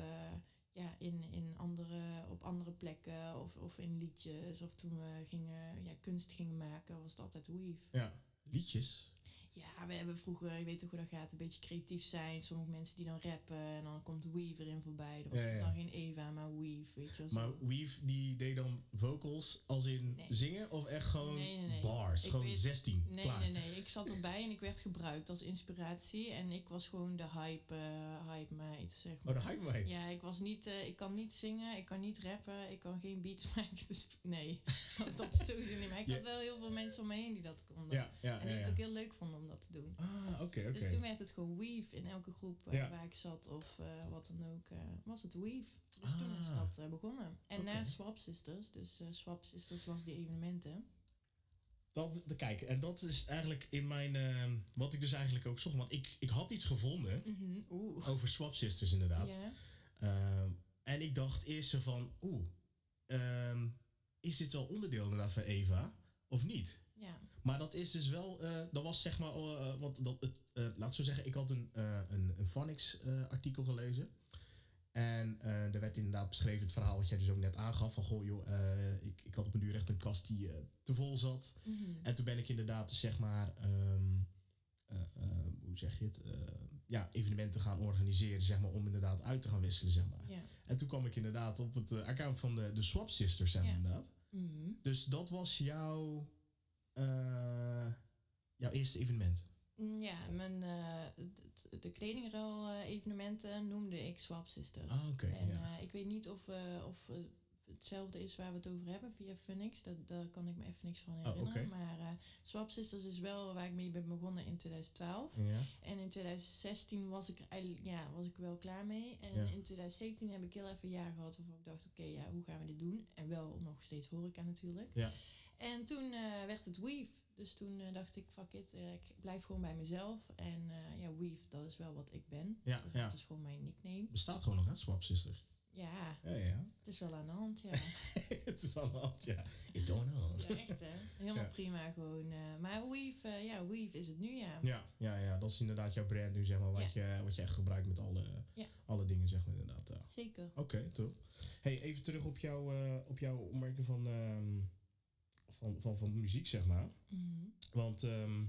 ja, in, in andere, op andere plekken of, of in liedjes. Of toen we gingen, ja, kunst gingen maken, was het altijd weave. Ja, liedjes. Ja, we hebben vroeger, je weet toch hoe dat gaat, een beetje creatief zijn. Sommige mensen die dan rappen en dan komt Weave erin voorbij. Dat was Ja, ja. dan geen Eva, maar Weave, weet je wel. zo. Maar Weave die deed dan vocals als in Nee. zingen of echt gewoon Nee, nee, nee. bars? Ik gewoon weet- 16. Nee, klaar. nee, nee. Ik zat erbij en ik werd gebruikt als inspiratie. En ik was gewoon de hype, eh, hype meid, zeg maar. Oh, de hype meid. Ja, ik was niet, eh, ik kan niet zingen, ik kan niet rappen, ik kan geen beats maken. Dus nee, dat is sowieso niet. Maar ik had wel heel veel mensen om me heen die dat konden. Ja, en die het ook heel leuk vonden om dat te doen. Ah, oké. Dus toen werd het gewoon Weave in elke groep eh, Ja. waar ik zat of eh, wat dan ook, eh, was het Weave. Dus toen is Ah. dat begonnen. En na Swap Sisters, dus Swap Sisters was die evenementen. Dat, de, kijk, en dat is eigenlijk in mijn... ehm, wat ik dus eigenlijk ook zocht. Want ik, ik had iets gevonden Mhm, Oeh. over Swap Sisters inderdaad. Ehm, en ik dacht eerst zo van... Oeh, ehm, is dit wel onderdeel inderdaad van Eva? Of niet? ja. Maar dat is dus wel, eh, dat was zeg maar, eh, want dat, het, eh, laat zo zeggen, ik had een, eh een, een Phonics eh, artikel gelezen. En eh er werd inderdaad beschreven het verhaal wat jij dus ook net aangaf. Van goh joh, eh, ik, ik had op een uur echt een kast die eh, te vol zat. Mhm. En toen ben ik inderdaad dus zeg maar, ehm, eh, eh, hoe zeg je het, eh, ja, evenementen gaan organiseren zeg maar, om inderdaad uit te gaan wisselen zeg maar. En toen kwam ik inderdaad op het eh, account van de, de Swap Sisters zeg maar, inderdaad. Mhm. Dus dat was jouw, eh, jouw eerste evenement. Mm, Ja, mijn, eh, d- d- de kledingruil-evenementen noemde ik Swap Sisters. Ah, en ja. eh, ik weet niet of, eh, of eh, hetzelfde is waar we het over hebben via Phoenix. Dat, daar kan ik me even niks van Oh, herinneren. Maar eh, Swap Sisters is wel waar ik mee ben begonnen in 2012. Ja. En in 2016 was ik eigenlijk ja, was ik wel klaar mee. En Ja. in 2017 heb ik heel even een jaar gehad waarvan ik dacht, oké, ja, hoe gaan we dit doen? En wel nog steeds horeca natuurlijk. Ja. En toen eh, werd het Weave. Dus toen eh, dacht ik, fuck it, eh, ik blijf gewoon bij mezelf. En ja, Weave, dat is wel wat ik ben. Ja, Dus ja. Dat is gewoon mijn nickname. Bestaat gewoon nog, hè? Swap Sisters. Ja, Ja, ja. het is wel aan de hand, ja. het is aan de hand, ja. It's going on. Ja, echt hè. Helemaal Ja. prima gewoon. maar Weave, ja, Weave is het nu, ja. Ja, ja, ja, dat is inderdaad jouw brand nu, zeg maar, wat, je, wat je echt gebruikt met alle, alle dingen, zeg maar, inderdaad. Zeker. Oké, top. Hey, even terug op, jou, op jouw opmerking van, ehm, van, van, van muziek, zeg maar. Mhm. Want ehm,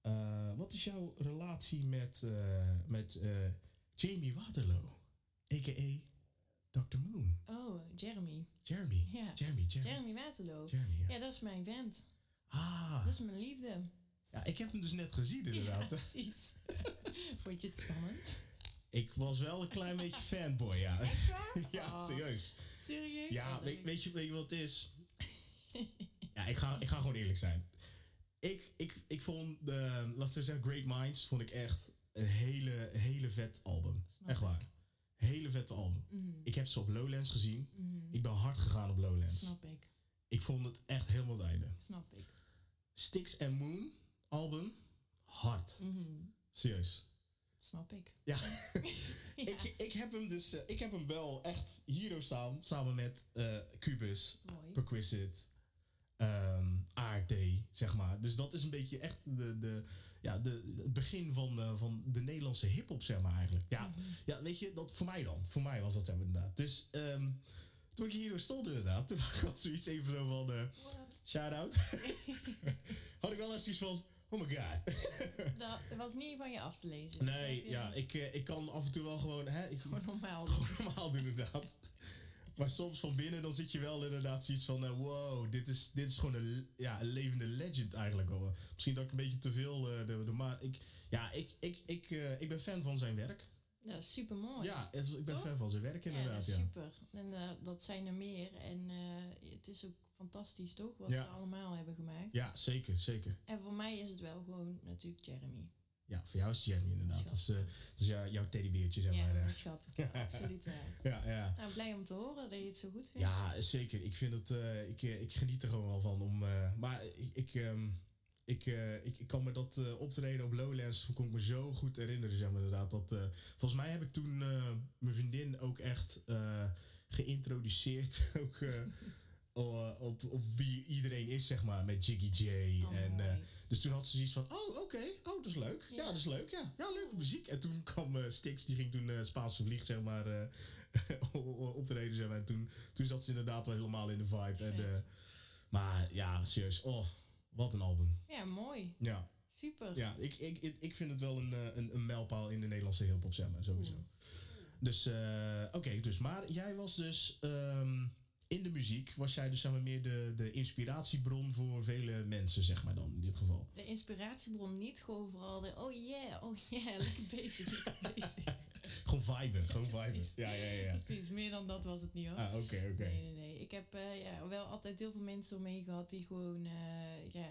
eh, wat is jouw relatie met, eh, met eh, Jamie Waterloo, a.k.a. Dr. Moon? Oh, Jeremy. Jeremy. Ja. Jeremy, Jeremy. Jeremy Waterloo. Jeremy, ja. Ja, dat is mijn vent. Ah, Dat is mijn liefde. ja, ik heb hem dus net gezien Ja, inderdaad. precies. Vond je het spannend? Ik was wel een klein beetje fanboy, ja. Echt waar? ja, Oh, serieus. Serieus? Ja, weet, weet, je, weet je wat het is? Ja, ik ga, ik ga gewoon eerlijk zijn. Ik, ik, ik vond, de, laat ze zeggen, Great Minds, vond ik echt een hele, hele vet album. Snap echt ik. waar. Hele vette album. Mhm, Ik heb ze op Lowlands gezien. mhm. Ik ben hard gegaan op Lowlands. Snap ik. Ik vond het echt helemaal het einde. Snap ik. Sticks and Moon album, hard. Mhm. Serieus. Snap ik. Ja. Ja. ik, ik heb hem dus, eh, ik heb hem wel echt hier staan, samen met eh, Cubus, Mooi. Perquisite, ARD, zeg maar. Dus dat is een beetje echt de, de, ja, de, het begin van, eh, van de Nederlandse hip-hop, zeg maar eigenlijk. Ja, Mhm. ja, weet je, dat voor mij dan. Voor mij was dat zeg maar, inderdaad. Dus ehm, toen ik hier stond, inderdaad, toen had ik zoiets even zo van eh shout-out. had ik wel eens iets van, oh my god. Dat was niet van je af te lezen. nee, Dus, ja, ik, eh, ik kan af en toe wel gewoon, hè, ik, Gewoon normaal. gewoon normaal doen inderdaad. Maar soms van binnen dan zit je wel inderdaad zoiets van... eh, wow, dit is, dit is gewoon een, ja, een levende legend eigenlijk wel. Misschien dat ik een beetje te veel uh, doe, maar ik, ja, ik, ik, ik, eh, ik ben fan van zijn werk. Ja, super mooi. Ja, ik ben Toch? fan van zijn werk Ja, dat inderdaad, ja. super. En dat zijn er meer. En het is ook fantastisch, toch? Wat Ja. ze allemaal hebben gemaakt. Ja, zeker, zeker. En voor mij is het wel gewoon natuurlijk Jeremy. Ja, voor jou is Jeremy inderdaad. Dat is, jou- jouw teddybeertje, zeg ja, maar. eh. mijn schat. Ja, absoluut. Ja, ja. Nou, blij om te horen dat je het zo goed vindt. Ja, zeker. Ik vind het, eh, ik, ik geniet er gewoon wel van om. maar ik, ik, ehm, ik, ik, ik kan me dat optreden op Lowlands kon ik me zo goed herinneren, zeg maar inderdaad. Dat, volgens mij heb ik toen mijn vriendin ook echt geïntroduceerd ook, op, op wie iedereen is, zeg maar, met Jiggy J. Oh, en, eh, dus toen had ze zoiets van, oh, oké, oh, dat is leuk. Ja, Ja. dat is leuk, ja. Ja, leuke muziek. En toen kwam eh Stix, die ging toen eh Spaanse vlieg, zeg maar, eh, optreden, zeg maar. En toen, toen zat ze inderdaad wel helemaal in de vibe. En, eh, maar ja, serieus, oh, wat een album. Ja, mooi. Ja, Super. ja ik, ik, ik, ik vind het wel een, eh, een, een mijlpaal in de Nederlandse hip-hop, zeg maar, sowieso. Cool. Dus, eh, oké, dus, maar jij was dus ehm, in de muziek, was jij dus zeg maar meer de, de inspiratiebron voor vele mensen, zeg maar dan, in dit geval. De inspiratiebron niet gewoon vooral de oh yeah, oh yeah, lekker bezig, lekker bezig. Gewoon viben, gewoon viben. precies. Ja, ja, ja. Precies, meer dan dat was het niet hoor. Ah, oké, oké. Nee, nee, nee. Ik heb eh, ja, wel altijd heel veel mensen omheen gehad die gewoon eh, ja,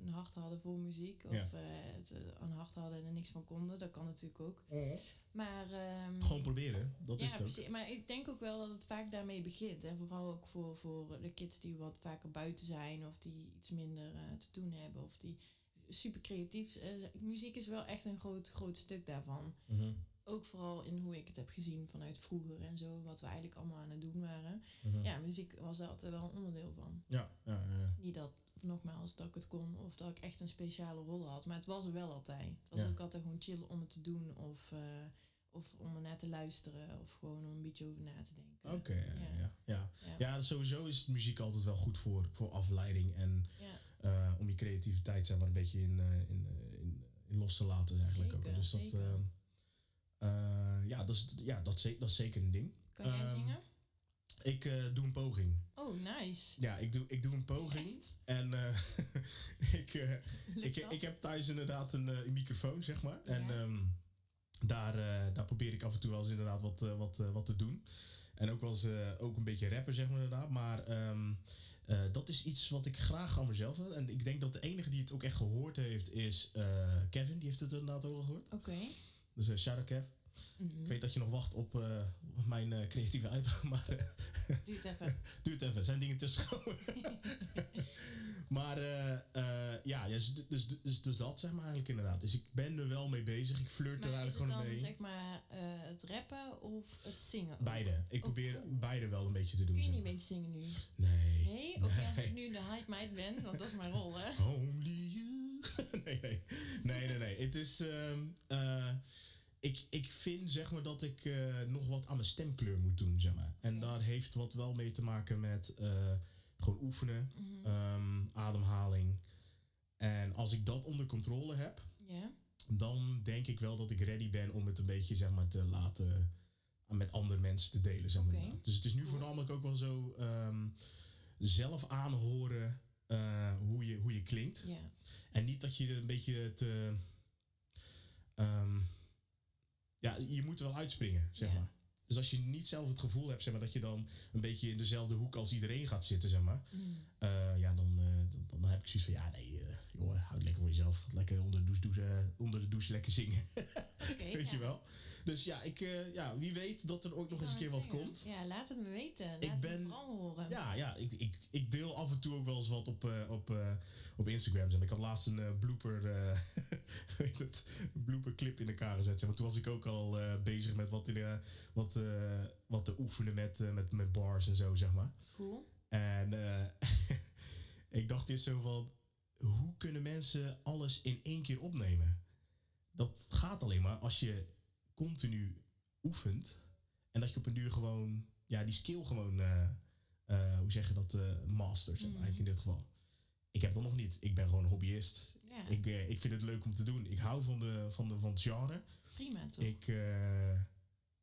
een hart hadden voor muziek. Of Ja. eh, het, eh, een hart hadden en er niks van konden. Dat kan natuurlijk ook. Maar, ehm, Gewoon proberen, dat ja, is het ook. precies. Maar ik denk ook wel dat het vaak daarmee begint. En vooral ook voor, voor de kids die wat vaker buiten zijn. Of die iets minder eh, te doen hebben. Of die super creatief zijn. Muziek is wel echt een groot, groot stuk daarvan. Mhm, Ook vooral in hoe ik het heb gezien vanuit vroeger en zo. Wat we eigenlijk allemaal aan het doen waren. mhm. Ja, muziek was daar altijd wel een onderdeel van. Ja, ja, ja. Niet dat, nogmaals, dat ik het kon of dat ik echt een speciale rol had. Maar het was er wel altijd. Het was Ja. ook altijd gewoon chill om het te doen of, eh, of om er naar te luisteren of gewoon om een beetje over na te denken. Oké, ja, ja, ja. Ja. Ja. ja, sowieso is muziek altijd wel goed voor, voor afleiding en eh, om je creativiteit zeg maar een beetje in, eh, in, in, in los te laten eigenlijk ook. Dus dat, zeker. ja, dat is, ja dat, is, dat is zeker een ding. Kan jij Ehm, zingen? Ik eh, doe een poging. Oh, nice. Ja, ik doe, ik doe een poging. Echt? En eh, ik, eh, ik, ik heb thuis inderdaad een, een microfoon, zeg maar. En ehm, daar, daar probeer ik af en toe wel eens inderdaad wat, wat, wat te doen. En ook wel eens ook een beetje rappen, zeg maar inderdaad. Maar ehm, eh, dat is iets wat ik graag aan mezelf wil. En ik denk dat de enige die het ook echt gehoord heeft is Kevin. Die heeft het inderdaad ook al gehoord. Oké. Dus shout out Kev. Mhm. Ik weet dat je nog wacht op, eh, mijn eh, creatieve uitbraak, maar eh, Duurt even. duurt even. Zijn dingen tussengekomen. maar eh, eh, ja, dus, dus, dus, dus dat zeg maar eigenlijk inderdaad. Dus ik ben er wel mee bezig. Ik flirt er Maar is eigenlijk het gewoon dan mee. zeg maar het rappen of het zingen? ook? Beide. Ik Oh, probeer cool. beide wel een beetje te doen. Kun je niet een beetje zingen nu? Nee. Nee? Oké, als ik nu de hype meid ben, want dat is mijn rol, hè? Only you. nee, nee. Nee, nee, nee. Het is... ehm, eh, ik, ik vind zeg maar dat ik eh, nog wat aan mijn stemkleur moet doen, zeg maar. En daar heeft wat wel mee te maken met eh, gewoon oefenen, Mhm. ehm, ademhaling. En als ik dat onder controle heb, Ja. dan denk ik wel dat ik ready ben om het een beetje zeg maar, te laten met andere mensen te delen. Zeg maar. Dus het is nu Cool. voornamelijk ook wel zo ehm, zelf aanhoren eh, hoe, je, hoe je klinkt. Ja. En niet dat je een beetje te. ehm, ja, je moet er wel uitspringen, zeg maar. Dus als je niet zelf het gevoel hebt, zeg maar, dat je dan een beetje in dezelfde hoek als iedereen gaat zitten, zeg maar. Mm. eh, ja, dan, eh, dan, dan heb ik zoiets van, ja, nee, eh, joh, houd lekker voor jezelf. Lekker onder de douche, douche, onder de douche lekker zingen, weet ja. je wel. Dus ja, ik, eh, ja, wie weet dat er ook nog eens een keer wat zeggen. komt. Ja, laat het me weten. Laat Ik het ben- me vooral horen. Ja, ja ik, ik, ik deel af en toe ook wel eens wat op, eh, op, eh, op Instagram. Ik had laatst een blooper, weet het, blooper clip in elkaar gezet. maar. Toen was ik ook al bezig met wat, in de, wat, wat te oefenen met, met, met bars en zo, zeg maar. Cool. En ik dacht eerst zo van, hoe kunnen mensen alles in één keer opnemen? Dat gaat alleen maar als je continu oefent en dat je op een duur gewoon, ja, die skill gewoon, eh, eh, hoe zeg je dat, eh mastert, maar, eigenlijk in dit geval. Ik heb dat nog niet. Ik ben gewoon een hobbyist. Ja, Ik, ik vind het leuk om te doen. Ik hou van, de, van, de, van het genre. prima toch? Ik,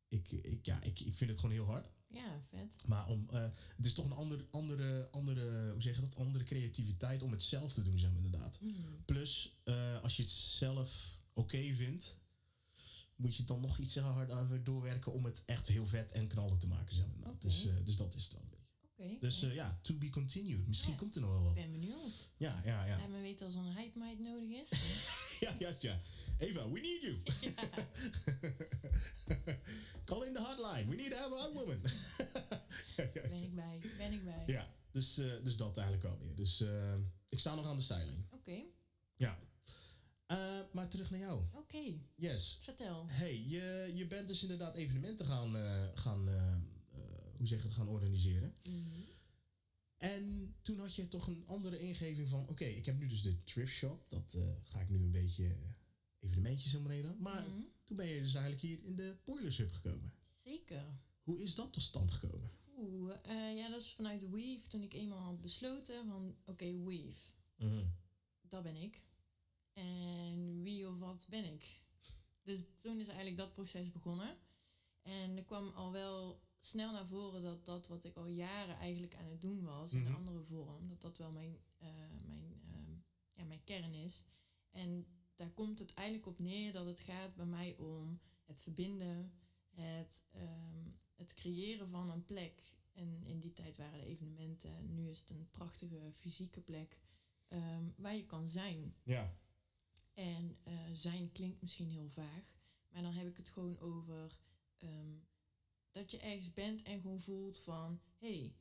ik, ik, ja, ik, ik vind het gewoon heel hard. Ja, vet. Maar om, het is toch een ander, andere, andere, hoe zeg je dat, andere creativiteit om het zelf te doen, zeg maar inderdaad. Mm. Plus, als je het zelf oké vindt, moet je dan nog iets harder doorwerken om het echt heel vet en knallen te maken, zeg maar. Dus, eh, dus dat is het wel een beetje. Oké. Dus ja. eh, ja, to be continued. Misschien Ja. komt er nog wel wat. Ik ben benieuwd. Ja, ja, ja. Laat me weten als een hype meid nodig is. Ja, ja, ja. Eva, we need you. Call in the hotline. We need to have a hot woman. Ben ik bij. Ben ik bij. ja, dus, eh, dus dat eigenlijk wel meer. Dus eh, ik sta nog aan de styling. Oké. Ja. Eh, maar terug naar jou. Oké. Yes. Vertel. Hey, je, je bent dus inderdaad evenementen gaan, eh, gaan eh, hoe zeg je gaan organiseren. Mhm. En toen had je toch een andere ingeving van, oké, ik heb nu dus de thrift shop. Dat ga ik nu een beetje evenementjes helemaal Maar Mhm. toen ben je dus eigenlijk hier in de Boilers Hub gekomen. Zeker. Hoe is dat tot stand gekomen? Oeh, eh, ja, dat is vanuit Weave. Toen ik eenmaal had besloten van, oké, Weave, dat ben ik. En wie of wat ben ik? Dus toen is eigenlijk dat proces begonnen. En er kwam al wel snel naar voren dat dat wat ik al jaren eigenlijk aan het doen was, in Mhm. een andere vorm, dat dat wel mijn, eh, mijn, ehm, ja, mijn kern is. En daar komt het eigenlijk op neer dat het gaat bij mij om het verbinden, het, ehm, het creëren van een plek. En in die tijd waren de evenementen, nu is het een prachtige fysieke plek ehm, waar je kan zijn. Ja. En eh, zijn klinkt misschien heel vaag, maar dan heb ik het gewoon over ehm, dat je ergens bent en gewoon voelt van, hey,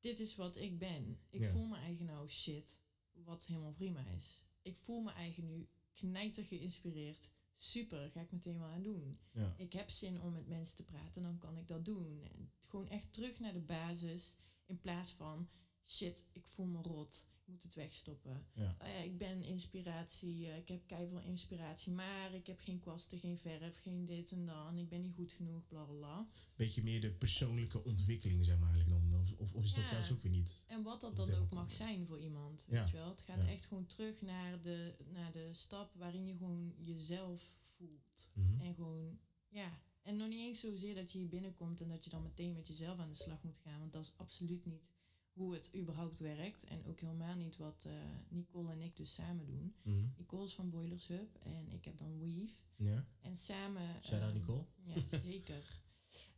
dit is wat ik ben. Ik Ja. voel me eigen nou shit, wat helemaal prima is. Ik voel me eigen nu knijter geïnspireerd. Super, ga ik meteen wel aan doen. Ja. Ik heb zin om met mensen te praten, dan kan ik dat doen. En gewoon echt terug naar de basis, in plaats van, shit, ik voel me rot, moet het wegstoppen. Ja. Oh ik ben inspiratie, eh, ik heb keiveel inspiratie, maar ik heb geen kwasten, geen verf, geen dit en dat. En ik ben niet goed genoeg, bla bla bla. Beetje meer de persoonlijke ontwikkeling, zeg maar eigenlijk dan. Of, of, is dat Ja. juist ook weer niet? En wat dat dan ook mag zijn voor iemand, Ja. weet je wel. Het gaat echt gewoon terug naar de, naar de stap waarin je gewoon jezelf voelt. Mhm. En gewoon, ja. En nog niet eens zozeer dat je hier binnenkomt en dat je dan meteen met jezelf aan de slag moet gaan. Want dat is absoluut niet hoe het überhaupt werkt. En ook helemaal niet wat eh, Nicole en ik dus samen doen. Mhm. Nicole is van Boilers Hub en ik heb dan Weave. Ja. En samen... Shout out ehm, Nicole. Ja, zeker.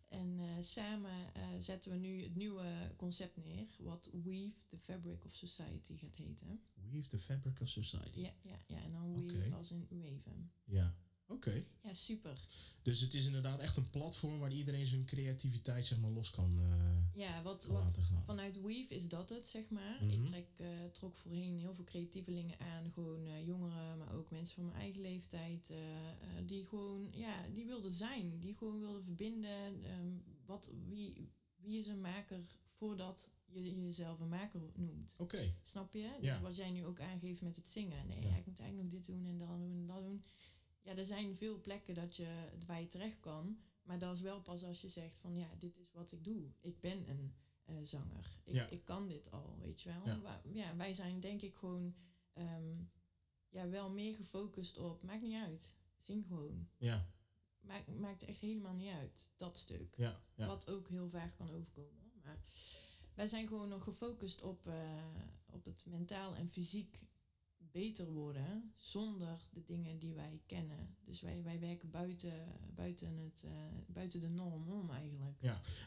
En eh, samen eh, zetten we nu het nieuwe concept neer, wat Weave the Fabric of Society gaat heten. Weave the fabric of society. Ja, ja, ja. En dan Weave als in weven. Ja. Oké. Ja, super. Dus het is inderdaad echt een platform waar iedereen zijn creativiteit zeg maar los kan eh, Ja, wat, wat laten gaan. vanuit Weave is dat het, zeg maar. Mhm. Ik trek, eh, trok voorheen heel veel creatievelingen aan. Gewoon eh, jongeren, maar ook mensen van mijn eigen leeftijd. die gewoon, ja, die wilden zijn. Die gewoon wilden verbinden. ehm, wat, wie, wie is een maker voordat je jezelf een maker noemt? Oké. Snap je? Dus Ja. wat jij nu ook aangeeft met het zingen. Nee, Ja. ik moet eigenlijk nog dit doen en dat doen en dat doen. Ja, er zijn veel plekken dat je, waar je terecht kan. Maar dat is wel pas als je zegt van ja, dit is wat ik doe. Ik ben een eh, zanger. Ik, Ja. ik kan dit al, weet je wel. Ja. Wij zijn denk ik gewoon ehm, ja, wel meer gefocust op, maakt niet uit. Zing gewoon. Ja, Maakt, maakt echt helemaal niet uit, dat stuk. ja, ja. Wat ook heel vaak kan overkomen. Maar wij zijn gewoon nog gefocust op, eh, op het mentaal en fysiek beter worden zonder de dingen die wij kennen. Dus wij, wij werken buiten, buiten, het, eh, buiten de norm om eigenlijk.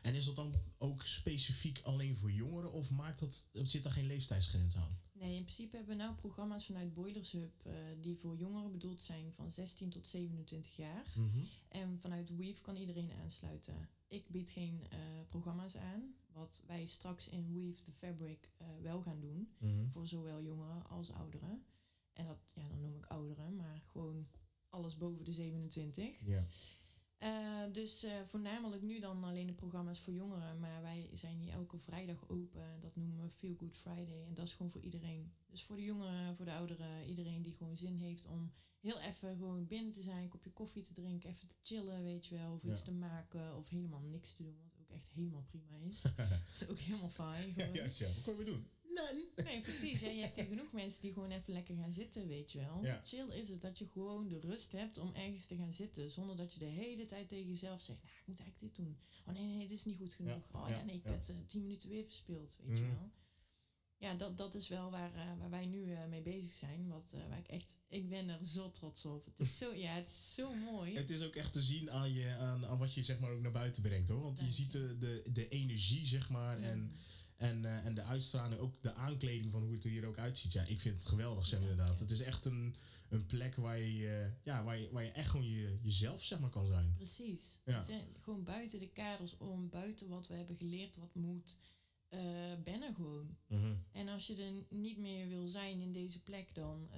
En is dat dan ook specifiek alleen voor jongeren of maakt dat, zit er geen leeftijdsgrens aan? Nee, in principe hebben we nou programma's vanuit Boilers Hub eh, die voor jongeren bedoeld zijn van 16 tot 27 jaar. Mhm. En vanuit Weave kan iedereen aansluiten. Ik bied geen eh, programma's aan. Wat wij straks in Weave the Fabric wel gaan doen. Mhm. Voor zowel jongeren als ouderen. En dat, ja, dan noem ik ouderen, maar gewoon alles boven de 27. Ja. Eh, dus eh, voornamelijk nu dan alleen de programma's voor jongeren. Maar wij zijn hier elke vrijdag open. Dat noemen we Feel Good Friday. En dat is gewoon voor iedereen. Dus voor de jongeren, voor de ouderen, iedereen die gewoon zin heeft om heel even gewoon binnen te zijn, een kopje koffie te drinken, even te chillen, weet je wel. Of Ja. iets te maken of helemaal niks te doen, wat ook echt helemaal prima is. Dat is ook helemaal fijn. Gewoon. ja, ja. Wat kunnen we doen? Nee. Nee, precies. Je hebt genoeg mensen die gewoon even lekker gaan zitten, weet je wel. Ja. Chill is het dat je gewoon de rust hebt om ergens te gaan zitten. Zonder dat je de hele tijd tegen jezelf zegt, nou, ik moet eigenlijk dit doen. Oh nee, nee, dit is niet goed genoeg. Ja, Oh ja, nee, ja. kut, eh, tien minuten weer verspeeld, weet je Mhm. wel. Ja, dat, dat is wel waar, eh, waar wij nu eh, mee bezig zijn. Wat, waar ik echt, ik ben er zo trots op. Het is zo, ja, het is zo mooi. Het is ook echt te zien aan, je, aan, aan wat je zeg maar ook naar buiten brengt hoor. Want je Dank je. ziet de, de, de energie zeg maar en. En, eh, en de uitstraling, ook de aankleding van hoe het er hier ook uitziet. Ja, ik vind het geweldig zeg maar inderdaad. Het is echt een, een plek waar je, eh, ja, waar, je, waar je echt gewoon je, jezelf zeg maar kan zijn. Precies. Ja. Zijn gewoon buiten de kaders om, buiten wat we hebben geleerd, wat moet, eh ben er gewoon. Mhm. En als je er niet meer wil zijn in deze plek, dan,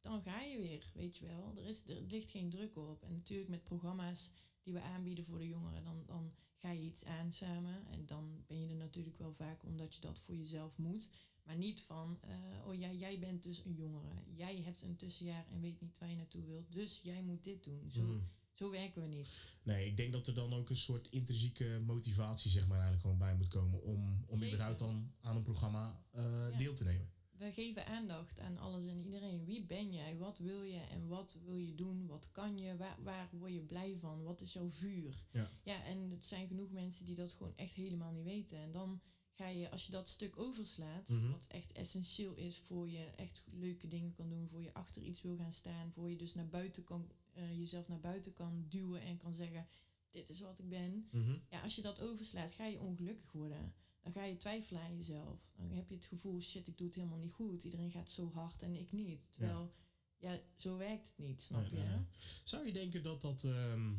dan ga je weer, weet je wel. Er, is, er ligt geen druk op. En natuurlijk met programma's die we aanbieden voor de jongeren, dan, dan ga je iets aan samen. En dan ben je er natuurlijk wel vaak omdat je dat voor jezelf moet. Maar niet van, eh, oh ja, jij bent dus een jongere. Jij hebt een tussenjaar en weet niet waar je naartoe wilt. Dus jij moet dit doen. Zo, Mhm. zo werken we niet. Nee, ik denk dat er dan ook een soort intrinsieke motivatie zeg maar eigenlijk gewoon bij moet komen om, om Zeker. überhaupt dan aan een programma eh, Ja. deel te nemen. We geven aandacht aan alles en iedereen. Wie ben jij? Wat wil je? En wat wil je doen? Wat kan je? Waar, waar word je blij van? Wat is jouw vuur? Ja. ja, en het zijn genoeg mensen die dat gewoon echt helemaal niet weten. En dan ga je, als je dat stuk overslaat, Mhm. wat echt essentieel is voor je echt leuke dingen kan doen, voor je achter iets wil gaan staan, voor je dus naar buiten kan, eh, jezelf naar buiten kan duwen en kan zeggen, dit is wat ik ben. Mhm. Ja, als je dat overslaat, ga je ongelukkig worden. Dan ga je twijfelen aan jezelf. Dan heb je het gevoel, shit, ik doe het helemaal niet goed. Iedereen gaat zo hard en ik niet. Terwijl, ja, zo werkt het niet, snap Nee, je? nee. Zou je denken dat dat. ehm,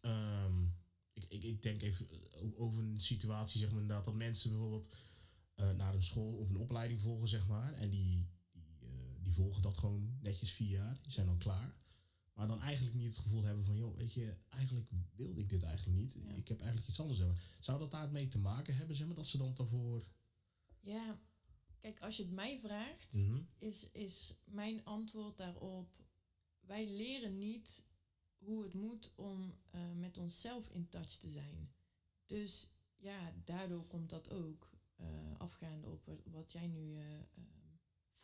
ehm, ik, ik, ik denk even over een situatie, zeg maar inderdaad, dat mensen bijvoorbeeld eh, naar een school of een opleiding volgen, zeg maar. En die, die, eh, die volgen dat gewoon netjes vier jaar, die zijn dan klaar. Maar dan eigenlijk niet het gevoel hebben van, joh, weet je, eigenlijk wilde ik dit eigenlijk niet. Ja. Ik heb eigenlijk iets anders hebben. Zou dat daarmee te maken hebben, zeg maar, dat ze dan daarvoor. Ja, kijk, als je het mij vraagt, Mhm. is, is mijn antwoord daarop... Wij leren niet hoe het moet om eh, met onszelf in touch te zijn. Dus ja, daardoor komt dat ook eh, afgaande op wat- wat jij nu eh,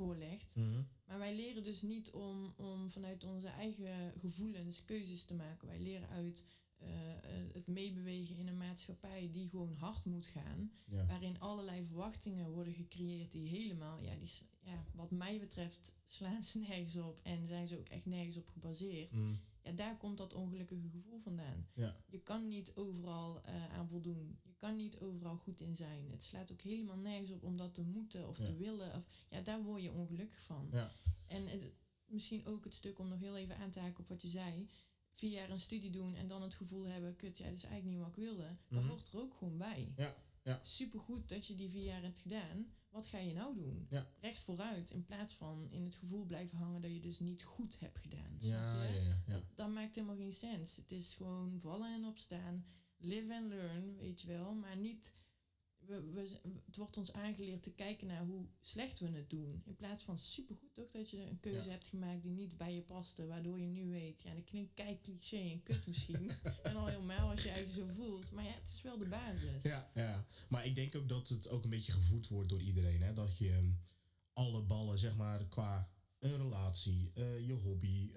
voorlegt. Mhm. Maar wij leren dus niet om, om vanuit onze eigen gevoelens keuzes te maken. Wij leren uit eh, eh, het meebewegen in een maatschappij die gewoon hard moet gaan. Ja. Waarin allerlei verwachtingen worden gecreëerd die helemaal, ja, die, ja, wat mij betreft, slaan ze nergens op. En zijn ze ook echt nergens op gebaseerd. Mhm. Ja, daar komt dat ongelukkige gevoel vandaan. Ja. Je kan niet overal eh, aan voldoen. Kan niet overal goed in zijn. Het slaat ook helemaal nergens op om dat te moeten of Ja. te willen. Of, ja, daar word je ongelukkig van. Ja. En het- misschien ook het stuk om nog heel even aan te haken op wat je zei. vier jaar een studie doen en dan het gevoel hebben, kut, ja, dat is eigenlijk niet wat ik wilde. Dat Mhm. hoort er ook gewoon bij. Ja, ja. Supergoed dat je die vier jaar hebt gedaan. Wat ga je nou doen? Ja. Recht vooruit, in plaats van in het gevoel blijven hangen dat je dus niet goed hebt gedaan. Snap Ja, je? ja, ja. ja. Dat, dat maakt helemaal geen sens. Het is gewoon vallen en opstaan, live and learn, weet je wel. Maar niet, we, we, het wordt ons aangeleerd te kijken naar hoe slecht we het doen. In plaats van supergoed toch dat je een keuze Ja. hebt gemaakt die niet bij je paste. Waardoor je nu weet, ja dat klinkt kei cliché en kut misschien. en al helemaal als je eigen zo voelt. Maar ja, het is wel de basis. Ja, ja, maar ik denk ook dat het ook een beetje gevoed wordt door iedereen. Hè? Dat je alle ballen, zeg maar, qua een relatie, eh, je hobby,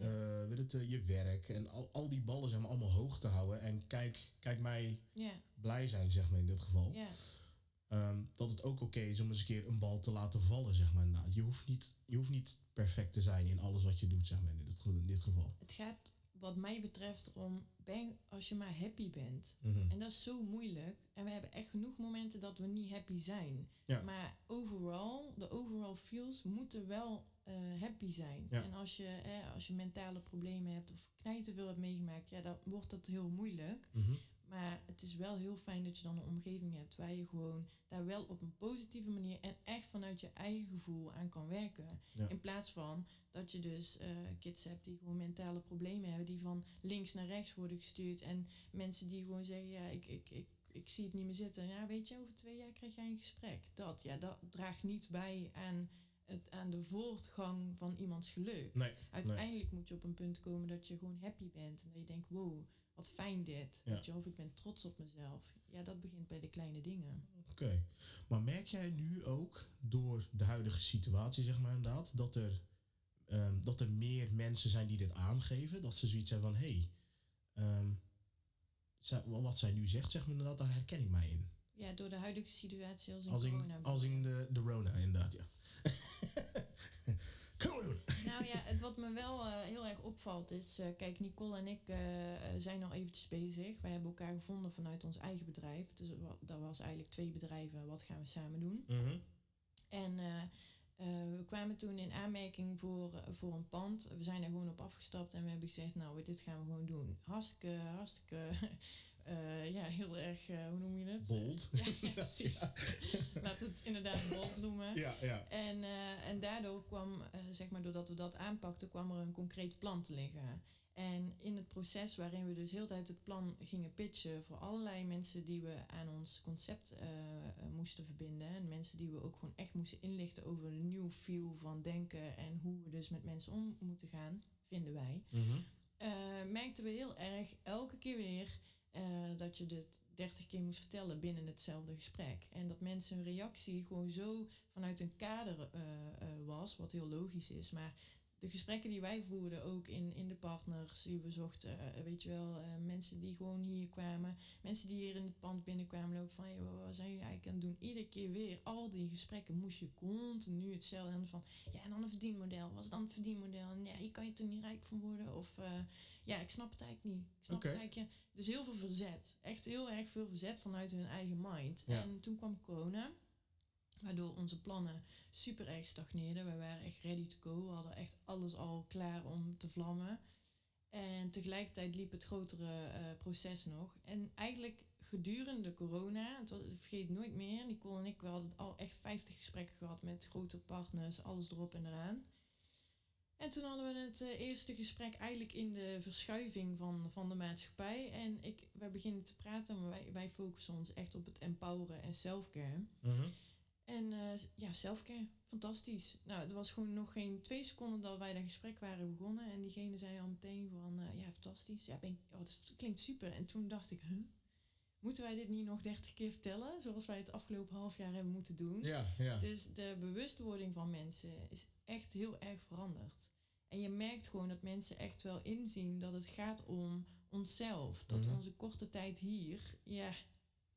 weet het, eh, je werk en al, al die ballen maar allemaal hoog te houden. En kijk, kijk mij blij zijn, zeg maar, in dit geval. Ehm, dat het ook oké is om eens een keer een bal te laten vallen, zeg maar. Nou, je, hoeft niet, je hoeft niet perfect te zijn in alles wat je doet, zeg maar, in dit, in dit geval. Het gaat wat mij betreft om, ben, als je maar happy bent. Mhm. En dat is zo moeilijk. En we hebben echt genoeg momenten dat we niet happy zijn. Ja. Maar overal, de overall feels moeten wel eh, happy zijn. Ja. En als je, eh, als je mentale problemen hebt of knijten veel hebt meegemaakt, ja, dan wordt dat heel moeilijk. Mhm. Maar het is wel heel fijn dat je dan een omgeving hebt waar je gewoon daar wel op een positieve manier en echt vanuit je eigen gevoel aan kan werken. Ja. In plaats van dat je dus eh, kids hebt die gewoon mentale problemen hebben, die van links naar rechts worden gestuurd. En mensen die gewoon zeggen, ja, ik, ik, ik, ik zie het niet meer zitten. Ja, weet je, over twee jaar krijg jij een gesprek. Dat, ja, dat draagt niet bij aan, het, aan de voortgang van iemands geluk. Nee, Uiteindelijk moet je op een punt komen dat je gewoon happy bent. En dat je denkt, wow, wat fijn dit. Ja. Weet je, of ik ben trots op mezelf. Ja, dat begint bij de kleine dingen. Oké, maar merk jij nu ook door de huidige situatie, zeg maar inderdaad, dat er, ehm, dat er meer mensen zijn die dit aangeven? Dat ze zoiets hebben van, hé, hey, ehm, wat zij nu zegt, zeg maar inderdaad, daar herken ik mij in. Ja, door de huidige situatie als in Als corona. als in de, de Rona, inderdaad, ja. Nou ja, het wat me wel eh, heel erg opvalt is... eh, kijk, Nicole en ik eh, zijn al eventjes bezig. Wij hebben elkaar gevonden vanuit ons eigen bedrijf. Dus dat was eigenlijk twee bedrijven. Wat gaan we samen doen? Mhm. En we kwamen toen in aanmerking voor, voor een pand. We zijn er gewoon op afgestapt en we hebben gezegd, nou, dit gaan we gewoon doen. Hartstikke, hartstikke, eh, ja, heel erg, eh, hoe noem je het? Bold. Ja, ja, precies. Ja. Laat het inderdaad bold noemen. Ja, ja. En, eh, en daardoor kwam, zeg maar, doordat we dat aanpakten, kwam er een concreet plan te liggen. En in het proces waarin we dus heel de tijd het plan gingen pitchen voor allerlei mensen die we aan ons concept moesten verbinden. En mensen die we ook gewoon echt moesten inlichten over een nieuw feel van denken en hoe we dus met mensen om moeten gaan, vinden wij. Mhm. merkten we heel erg elke keer weer eh, dat je dit 30 keer moest vertellen binnen hetzelfde gesprek. En dat mensen hun reactie gewoon zo vanuit een kader eh, eh, was, wat heel logisch is. Maar de gesprekken die wij voerden, ook in, in de partners die we zochten, eh, weet je wel, eh, mensen die gewoon hier kwamen, mensen die hier in het pand binnenkwamen lopen van, hey, wat zijn jullie eigenlijk aan het doen? Iedere keer weer, al die gesprekken moest je continu hetzelfde hebben van, ja, en dan een verdienmodel, was dan het verdienmodel? En ja, hier kan je toch niet rijk van worden? Of eh, ja, ik snap het eigenlijk niet. Ik snap het eigenlijk, ja. Dus heel veel verzet. Echt heel erg veel verzet vanuit hun eigen mind. Ja. En toen kwam corona. Waardoor onze plannen super erg stagneerden. We waren echt ready to go. We hadden echt alles al klaar om te vlammen. En tegelijkertijd liep het grotere eh, proces nog. En eigenlijk gedurende corona, het was, ik vergeet nooit meer, Nicole en ik, we hadden al echt 50 gesprekken gehad met grote partners, alles erop en eraan. En toen hadden we het eh, eerste gesprek eigenlijk in de verschuiving van, van de maatschappij. En ik, wij beginnen te praten, maar wij, wij focussen ons echt op het empoweren en selfcare. Mhm. En eh, ja, selfcare, fantastisch. Nou, er was gewoon nog geen twee seconden dat wij dat gesprek waren begonnen. En diegene zei al meteen van, eh, ja, fantastisch. Ja, ben oh, dat klinkt super. En toen dacht ik, huh? Moeten wij dit niet nog dertig keer vertellen? Zoals wij het afgelopen half jaar hebben moeten doen. Ja, ja. Dus de bewustwording van mensen is echt heel erg veranderd. En je merkt gewoon dat mensen echt wel inzien dat het gaat om onszelf. Dat Mhm. onze korte tijd hier, ja,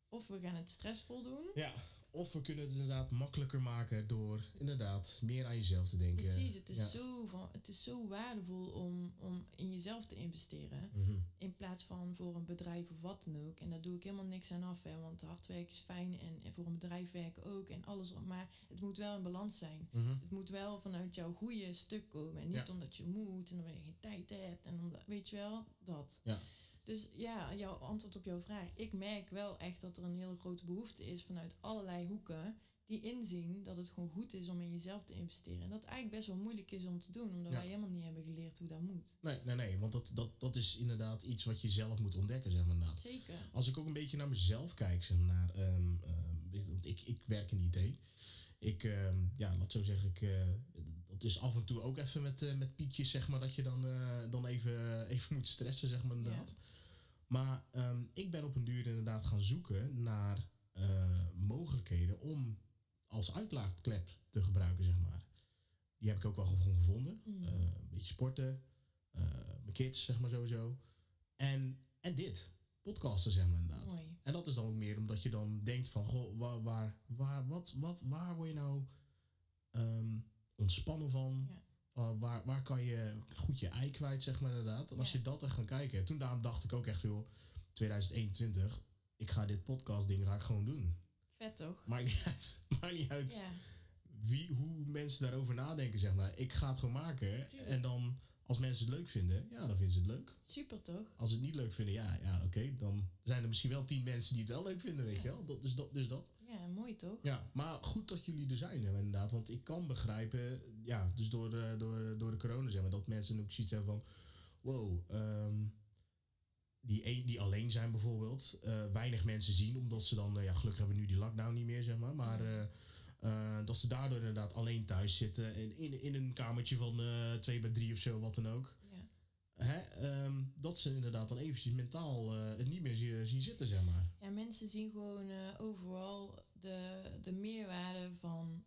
of we gaan het stressvol doen. Ja, of we kunnen het inderdaad makkelijker maken door inderdaad meer aan jezelf te denken. Precies, het is, Ja. zo, van, het is zo waardevol om, om in jezelf te investeren. Mhm. In plaats van voor een bedrijf of wat dan ook. En daar doe ik helemaal niks aan af, hè, want hard werken is fijn en, en voor een bedrijf werken ook en alles. Maar het moet wel in balans zijn. Mhm. Het moet wel vanuit jouw goede stuk komen. En niet Ja. omdat je moet en omdat je geen tijd hebt. En omdat, weet je wel, dat. Ja. Dus ja, jouw antwoord op jouw vraag. Ik merk wel echt dat er een hele grote behoefte is vanuit allerlei hoeken. Die inzien dat het gewoon goed is om in jezelf te investeren. En dat eigenlijk best wel moeilijk is om te doen. Omdat Ja. wij helemaal niet hebben geleerd hoe dat moet. Nee, nee, nee, want dat, dat, dat is inderdaad iets wat je zelf moet ontdekken, zeg maar. inderdaad. Zeker. Als ik ook een beetje naar mezelf kijk, zeg maar, naar, ehm, ehm, want ik, ik werk in IT. Ik, ehm, ja, laat zo zeggen, ik, eh, dat is af en toe ook even met, eh, met pietjes, zeg maar, dat je dan, eh, dan even, even moet stressen, zeg maar, inderdaad. Maar ehm, ik ben op een duur inderdaad gaan zoeken naar eh, mogelijkheden om als uitlaatklep te gebruiken, zeg maar. Die heb ik ook wel gewoon gevonden. Mm. Eh, een beetje sporten, eh, mijn kids, zeg maar sowieso. En, en dit, podcasten, zeg maar inderdaad. Mooi. En dat is dan ook meer omdat je dan denkt van, goh, waar, waar, waar, wat, wat, waar word je nou ehm, ontspannen van? Ja. Uh, waar, waar kan je goed je ei kwijt, zeg maar inderdaad. En als Ja. je dat echt gaat kijken. Toen daarom dacht ik ook echt, joh, 2021, ik ga dit podcast ding ga ik gewoon doen. Vet toch? Maakt niet uit, maakt niet uit Ja, wie, hoe mensen daarover nadenken, zeg maar. Ik ga het gewoon maken. Tuurlijk. En dan, als mensen het leuk vinden, ja, dan vinden ze het leuk. super toch? Als ze het niet leuk vinden, ja, ja oké. dan zijn er misschien wel tien mensen die het wel leuk vinden, weet je wel. Dat, dus, dat, dus dat. Ja, mooi toch? Ja, maar goed dat jullie er zijn, hè, inderdaad. Want ik kan begrijpen, ja, dus door de, door, door de corona, zeg maar, dat mensen ook zoiets hebben van, wow, ehm, die, een- die alleen zijn bijvoorbeeld, eh, weinig mensen zien, omdat ze dan, eh, ja, gelukkig hebben we nu die lockdown niet meer, zeg maar, maar eh, eh, dat ze daardoor inderdaad alleen thuis zitten, in, in, in een kamertje van eh, twee bij drie of zo, wat dan ook. Ja. Hè, ehm, dat ze inderdaad dan eventjes mentaal eh, het niet meer zi- zien zitten, zeg maar. Ja, mensen zien gewoon overal de, de meerwaarde van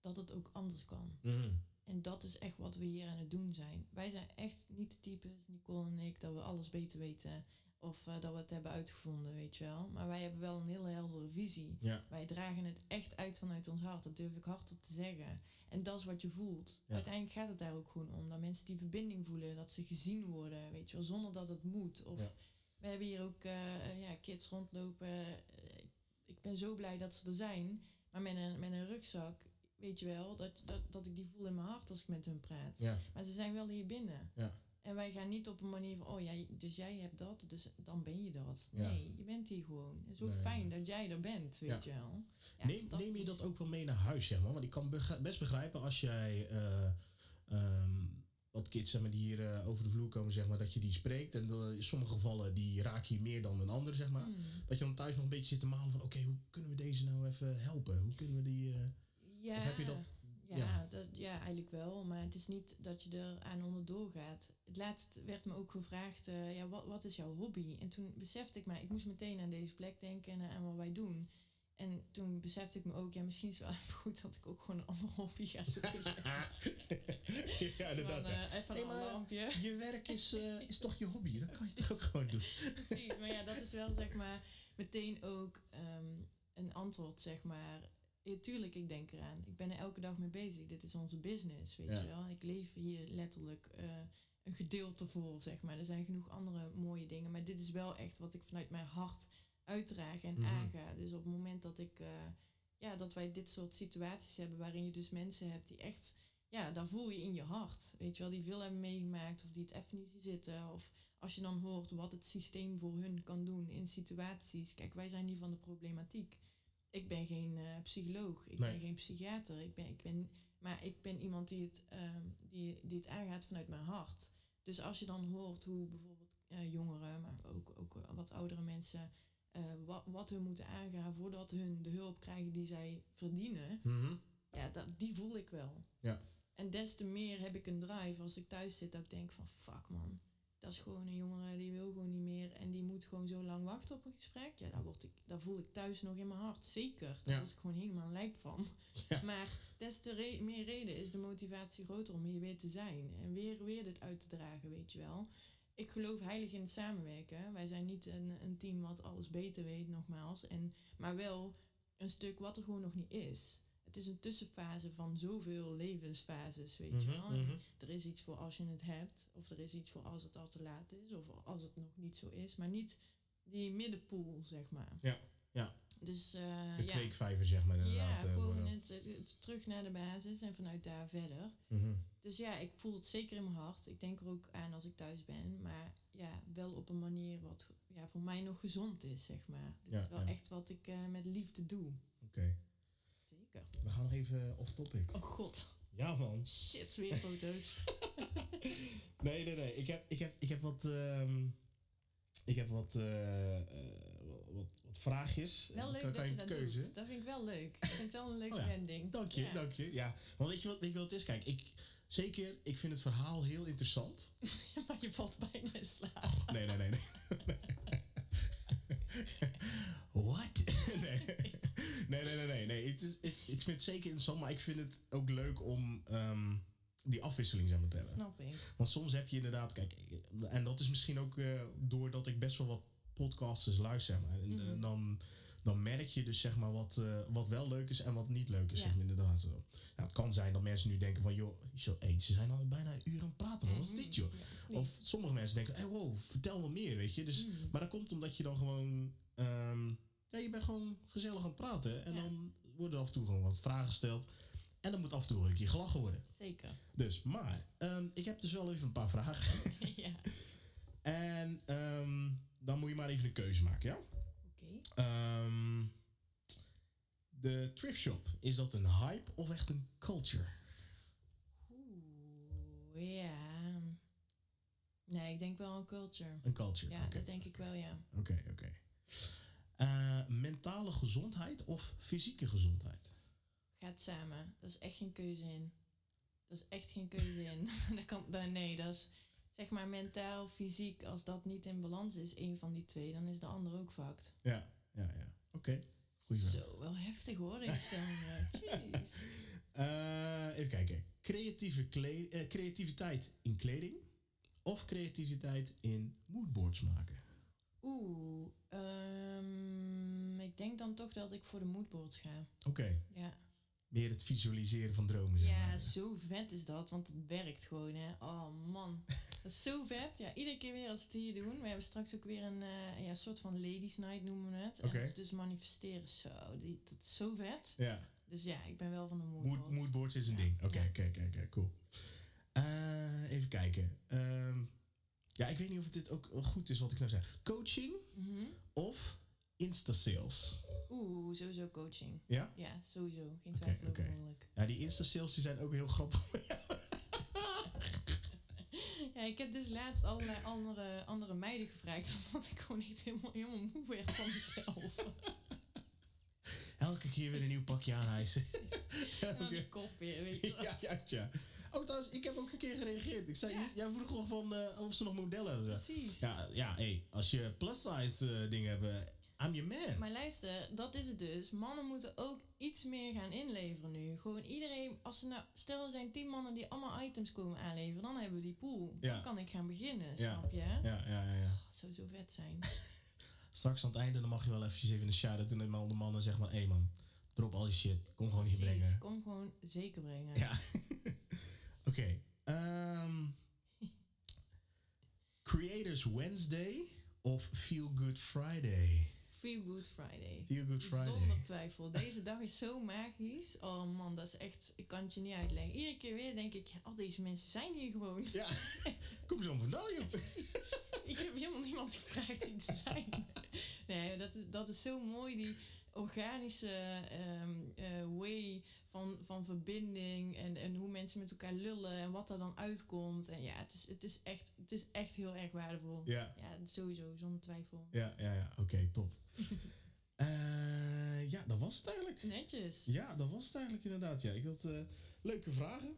dat het ook anders kan. Mhm. En dat is echt wat we hier aan het doen zijn. Wij zijn echt niet de types, Nicole en ik, dat we alles beter weten. Of eh, dat we het hebben uitgevonden, weet je wel. Maar wij hebben wel een hele heldere visie. Ja, Wij dragen het echt uit vanuit ons hart. Dat durf ik hardop te zeggen. En dat is wat je voelt. Ja. Uiteindelijk gaat het daar ook gewoon om. Dat mensen die verbinding voelen. Dat ze gezien worden, weet je wel. Zonder dat het moet. Of Ja. we hebben hier ook eh, ja, kids rondlopen. Eh, ik ben zo blij dat ze er zijn. Maar met een, met een rugzak, weet je wel. Dat, dat, dat ik die voel in mijn hart als ik met hun praat. ja, Maar ze zijn wel hier binnen. ja. En wij gaan niet op een manier van, oh jij, dus jij hebt dat, dus dan ben je dat. Ja. Nee, je bent hier gewoon. Zo Nee. fijn dat jij er bent, weet Ja. je wel. Ja, neem, neem je dat ook wel mee naar huis, zeg maar? Want ik kan best begrijpen als jij eh, ehm, wat kids zeg maar, die hier eh, over de vloer komen, zeg maar, dat je die spreekt. En eh, in sommige gevallen die raak je meer dan een ander, zeg maar. Hmm. Dat je dan thuis nog een beetje zit te malen van, oké, hoe kunnen we deze nou even helpen? Hoe kunnen we die... eh, Ja, Of heb je dat- Ja, ja. Dat, ja, eigenlijk wel. Maar het is niet dat je er aan onderdoor gaat. Het laatst werd me ook gevraagd, eh, ja, wat, wat is jouw hobby? En toen besefte ik me, ik moest meteen aan deze plek denken en aan wat wij doen. En toen besefte ik me ook, ja, misschien is het wel even goed dat ik ook gewoon een ander hobby ga zoeken. ja, Zo inderdaad. van, ja. eh, even Hey, een alarmpje. Je werk is, eh, is toch je hobby? Dan kan je toch ook gewoon doen. Precies, maar ja, dat is wel zeg maar meteen ook ehm, een antwoord, zeg maar. Ja, tuurlijk, ik denk eraan. Ik ben er elke dag mee bezig. Dit is onze business, weet Ja. je wel. En ik leef hier letterlijk eh, een gedeelte voor, zeg maar. Er zijn genoeg andere mooie dingen. Maar dit is wel echt wat ik vanuit mijn hart uitdraag en Mhm. aanga. Dus op het moment dat ik... eh, ja, dat wij dit soort situaties hebben waarin je dus mensen hebt die echt... Ja, daar voel je in je hart, weet je wel. Die veel hebben meegemaakt of die het even niet zien zitten. Of als je dan hoort wat het systeem voor hun kan doen in situaties. Kijk, wij zijn niet van de problematiek. Ik ben geen eh, psycholoog, ik Nee. ben geen psychiater. Ik ben, ik ben, maar ik ben iemand die het, ehm, die, die het aangaat vanuit mijn hart. Dus als je dan hoort hoe bijvoorbeeld eh, jongeren, maar ook, ook wat oudere mensen, eh, wat, wat hun moeten aangaan voordat hun de hulp krijgen die zij verdienen, Mhm. ja, dat, die voel ik wel. Ja. En des te meer heb ik een drive als ik thuis zit dat ik denk van fuck man. Dat is gewoon een jongere die wil gewoon niet meer en die moet gewoon zo lang wachten op een gesprek. Ja, daar, word ik, daar voel ik thuis nog in mijn hart. Zeker. Daar Ja. word ik gewoon helemaal lijp van. Ja. Maar des te re- meer reden is de motivatie groter om hier weer te zijn. En weer, weer dit uit te dragen, weet je wel. ik geloof heilig in het samenwerken. Wij zijn niet een, een team wat alles beter weet, nogmaals. En, maar wel een stuk wat er gewoon nog niet is. Het is een tussenfase van zoveel levensfases, weet je Mhm, wel. Mhm. Er is iets voor als je het hebt, of er is iets voor als het al te laat is, of als het nog niet zo is. Maar niet die middenpool, zeg maar. Ja, ja. Dus eh, De ja. kweekvijver, zeg maar. Inderdaad, Ja, eh, gewoon het, het- terug naar de basis en vanuit daar verder. Mhm. Dus ja, ik voel het zeker in mijn hart. Ik denk er ook aan als ik thuis ben. Maar ja, wel op een manier wat ja, voor mij nog gezond is, zeg maar. Dit Ja, is wel ja. echt wat ik eh, met liefde doe. Oké. Zeker. We gaan nog even off topic. Oh god. Ja, man. Shit, weer foto's. Nee, nee, nee. Ik heb, ik heb, ik heb wat... ehm, ik heb wat, eh, eh, wat, wat vraagjes. wel leuk Kan- dat je dat keuze? doet. Dat vind ik wel leuk. Ik vind het wel een leuke Oh ja. wending. Dank je, Ja. dank je. Ja, want weet je, wat, weet je wat het is? Kijk, ik, zeker, ik vind het verhaal heel interessant. maar je valt bijna in slaap. Nee, nee, nee. nee. What? nee. nee, nee, nee, nee. nee. Het is, het, ik vind het zeker interessant, maar ik vind het ook leuk om ehm, die afwisseling zeg maar, te hebben. Snap ik. Want soms heb je inderdaad, kijk, en dat is misschien ook eh, doordat ik best wel wat podcasters luister. Maar, en, Mhm. eh, dan, dan merk je dus zeg maar wat, eh, wat wel leuk is en wat niet leuk is. Ja. zeg maar, inderdaad. Het kan zijn dat mensen nu denken van, joh, zo, hey, ze zijn al bijna een uur aan het praten. Wat is dit, joh? Of sommige mensen denken, hey, wow, vertel wat meer, weet je. Dus, Mhm. Maar dat komt omdat je dan gewoon, ehm, ja, je bent gewoon gezellig aan het praten. En Ja. dan worden af en toe gewoon wat vragen gesteld. En dan moet af en toe een keer gelachen worden. Zeker. Dus, maar, ehm, ik heb dus wel even een paar vragen. ja. En ehm, dan moet je maar even een keuze maken, ja? Oké. Ehm, de thrift shop, is dat een hype of echt een culture? Oeh, ja. Nee, ik denk wel een culture. Een culture, Ja, dat denk ik wel, ja. Oké, oké. Eh, mentale gezondheid of fysieke gezondheid? Gaat samen. Dat is echt geen keuze in. Dat is echt geen keuze in. dat kan, dat- nee, dat is zeg maar mentaal, fysiek. Als dat niet in balans is, één van die twee, dan is de ander ook fucked. Ja, ja, ja. Oké. Vraag. Zo, wel heftig hoor, deze. Eh, even kijken. Creatieve kle- eh, creativiteit in kleding of creativiteit in moodboards maken? Oeh, ehm, ik denk dan toch dat ik voor de moodboards ga. Oké. Ja. Meer het visualiseren van dromen, zeg Ja, maar. zo vet is dat, want het werkt gewoon, hè. Oh man, dat is zo vet. Ja, iedere keer weer als we het hier doen. We hebben straks ook weer een eh, ja, soort van ladies night noemen we het. Oké. En dat is dus manifesteren. Zo, die, dat is zo vet. Ja. Dus ja, ik ben wel van de Mood, moodboards. moodboards is een Ja, ding. Oké, ja. oké, cool. Eh, even kijken. Ehm, ja, ik weet niet of dit ook goed is wat ik nou zeg. Coaching Mhm. of Insta-sales? Oeh, sowieso coaching. Ja? Ja, sowieso. Geen twijfel oké. over mogelijk. Ja, die Insta-sales die zijn ook heel grappig. Ja, ik heb dus laatst allerlei andere, andere meiden gevraagd, omdat ik gewoon echt helemaal, helemaal moe werd van mezelf. Elke keer weer een nieuw pakje aanhijsen. ja, En dan die kop weer, weet je ja, ja, ja. Oh, trouwens, ik heb ook een keer gereageerd. Ik zei, Ja. jij vroeg nog van eh, of ze nog modellen hadden. Precies. Ja, ja, hey, als je plus-size eh, dingen hebt, I'm your man. Maar luister, dat is het dus. Mannen moeten ook iets meer gaan inleveren nu. Gewoon iedereen, als ze nou, stel er zijn tien mannen die allemaal items komen aanleveren, dan hebben we die pool. Ja. Dan kan ik gaan beginnen, Ja. snap je? Ja, ja, ja, ja. Dat zou zo vet zijn. Straks aan het einde dan mag je wel eventjes even een shout-out doen aan de mannen. Zeg maar, hé hey man, drop al die shit. Kom gewoon hier Precies, brengen. kom gewoon zeker brengen. Ja. Oké. ehm, Creators Wednesday of Feel Good Friday? Feel Good Friday. Feel Good Friday. Zonder twijfel. Deze dag is zo magisch. Oh man, dat is echt... Ik kan het je niet uitleggen. Iedere keer weer denk ik... Al deze mensen zijn hier gewoon. Ja, kom zo vandaan, joh. ik heb helemaal niemand gevraagd die te zijn. nee, dat is, dat is zo mooi. Die organische ehm, eh, way van, van verbinding. En, en hoe mensen met elkaar lullen. En wat er dan uitkomt. En ja, het is, het is, echt, het is echt heel erg waardevol. Ja, Ja, sowieso. Zonder twijfel. ja, ja, ja. Oké, top. Eh, ja, dat was het eigenlijk. Netjes. Ja, dat was het eigenlijk inderdaad. Ja, ik had eh, leuke vragen.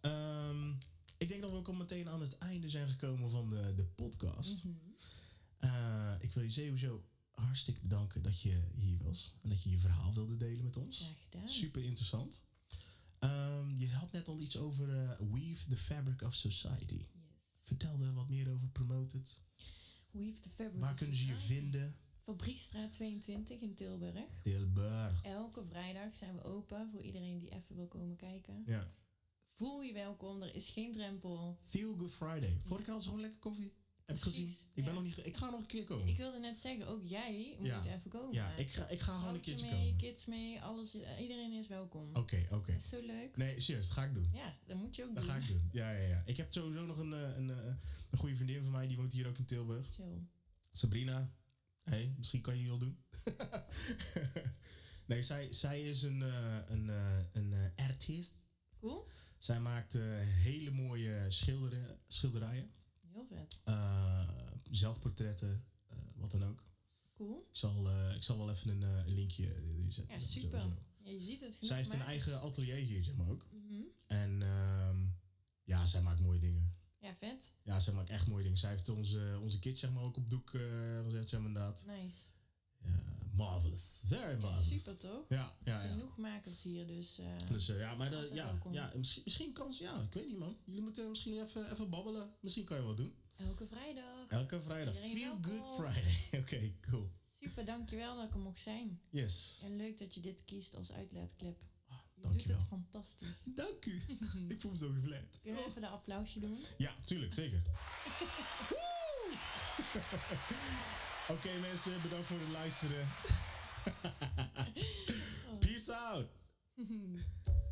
Ehm, ik denk dat we ook al meteen aan het einde zijn gekomen van de, de podcast. Mhm. Ik wil je sowieso hartstikke bedanken dat je hier was. En dat je je verhaal wilde delen met ons. Graag gedaan. Super interessant. Ehm, je had net al iets over eh, Weave the Fabric of Society. Yes. Vertel er wat meer over, promote het. Weave the Fabric Waar kunnen ze je vinden? Fabriekstraat 22 in Tilburg. Tilburg. Elke vrijdag zijn we open voor iedereen die even wil komen kijken. Ja. Voel je welkom, er is geen drempel. Feel Good Friday. Vorige keer had ze gewoon lekker koffie. Heb ik Precies, gezien. Ik, ben ja. nog niet, ik ga nog een keer komen. Ik wilde net zeggen, ook jij moet Ja. even komen. ja, ik ga, ik ga gewoon een keertje mee, komen. Oké, kids mee, alles, iedereen is welkom. oké. Dat is zo leuk. Nee, serieus, dat ga ik doen. Ja, dat moet je ook Dat doen. ga ik doen. Ja, ja, ja. Ik heb sowieso nog een, eh, een, eh, een goede vriendin van mij, die woont hier ook in Tilburg. Chill. Sabrina. hey, misschien kan je die wel doen. nee, zij, zij is een, eh, een, eh, een eh, artiest. Cool. Zij maakt eh, hele mooie schilderen, schilderijen. Heel vet. Eh, zelfportretten, eh, wat dan ook. Cool. Ik zal, eh, ik zal wel even een, een linkje zetten. Ja, super. Ja, je ziet het genoeg Zij heeft een eigen atelier hier, zeg maar ook. Mhm. En ehm, ja, zij maakt mooie dingen. Ja, vet. Ja, zij maakt echt mooie dingen. Zij heeft onze, onze kids zeg maar ook op doek gezet, zeg maar inderdaad. Nice. Marvelous. Very Ja, marvelous. super toch? Ja, ja, ja. Genoeg makers hier, dus... eh, Dus eh, ja, maar de, ja, ja misschien, misschien kan ze, ja, ik weet niet man. Jullie moeten misschien even, even babbelen. Misschien kan je wel doen. elke vrijdag. Elke vrijdag. Iedereen Feel welkom. Good Friday. Oké, cool. Super, dankjewel dat ik er mocht zijn. Yes. En leuk dat je dit kiest als uitlaatklep. Je doet dankjewel. het fantastisch. Dank u. ik voel me zo gevleid. Kunnen we even de applausje doen? Ja, tuurlijk, zeker. Oké mensen, bedankt voor het luisteren. Peace out.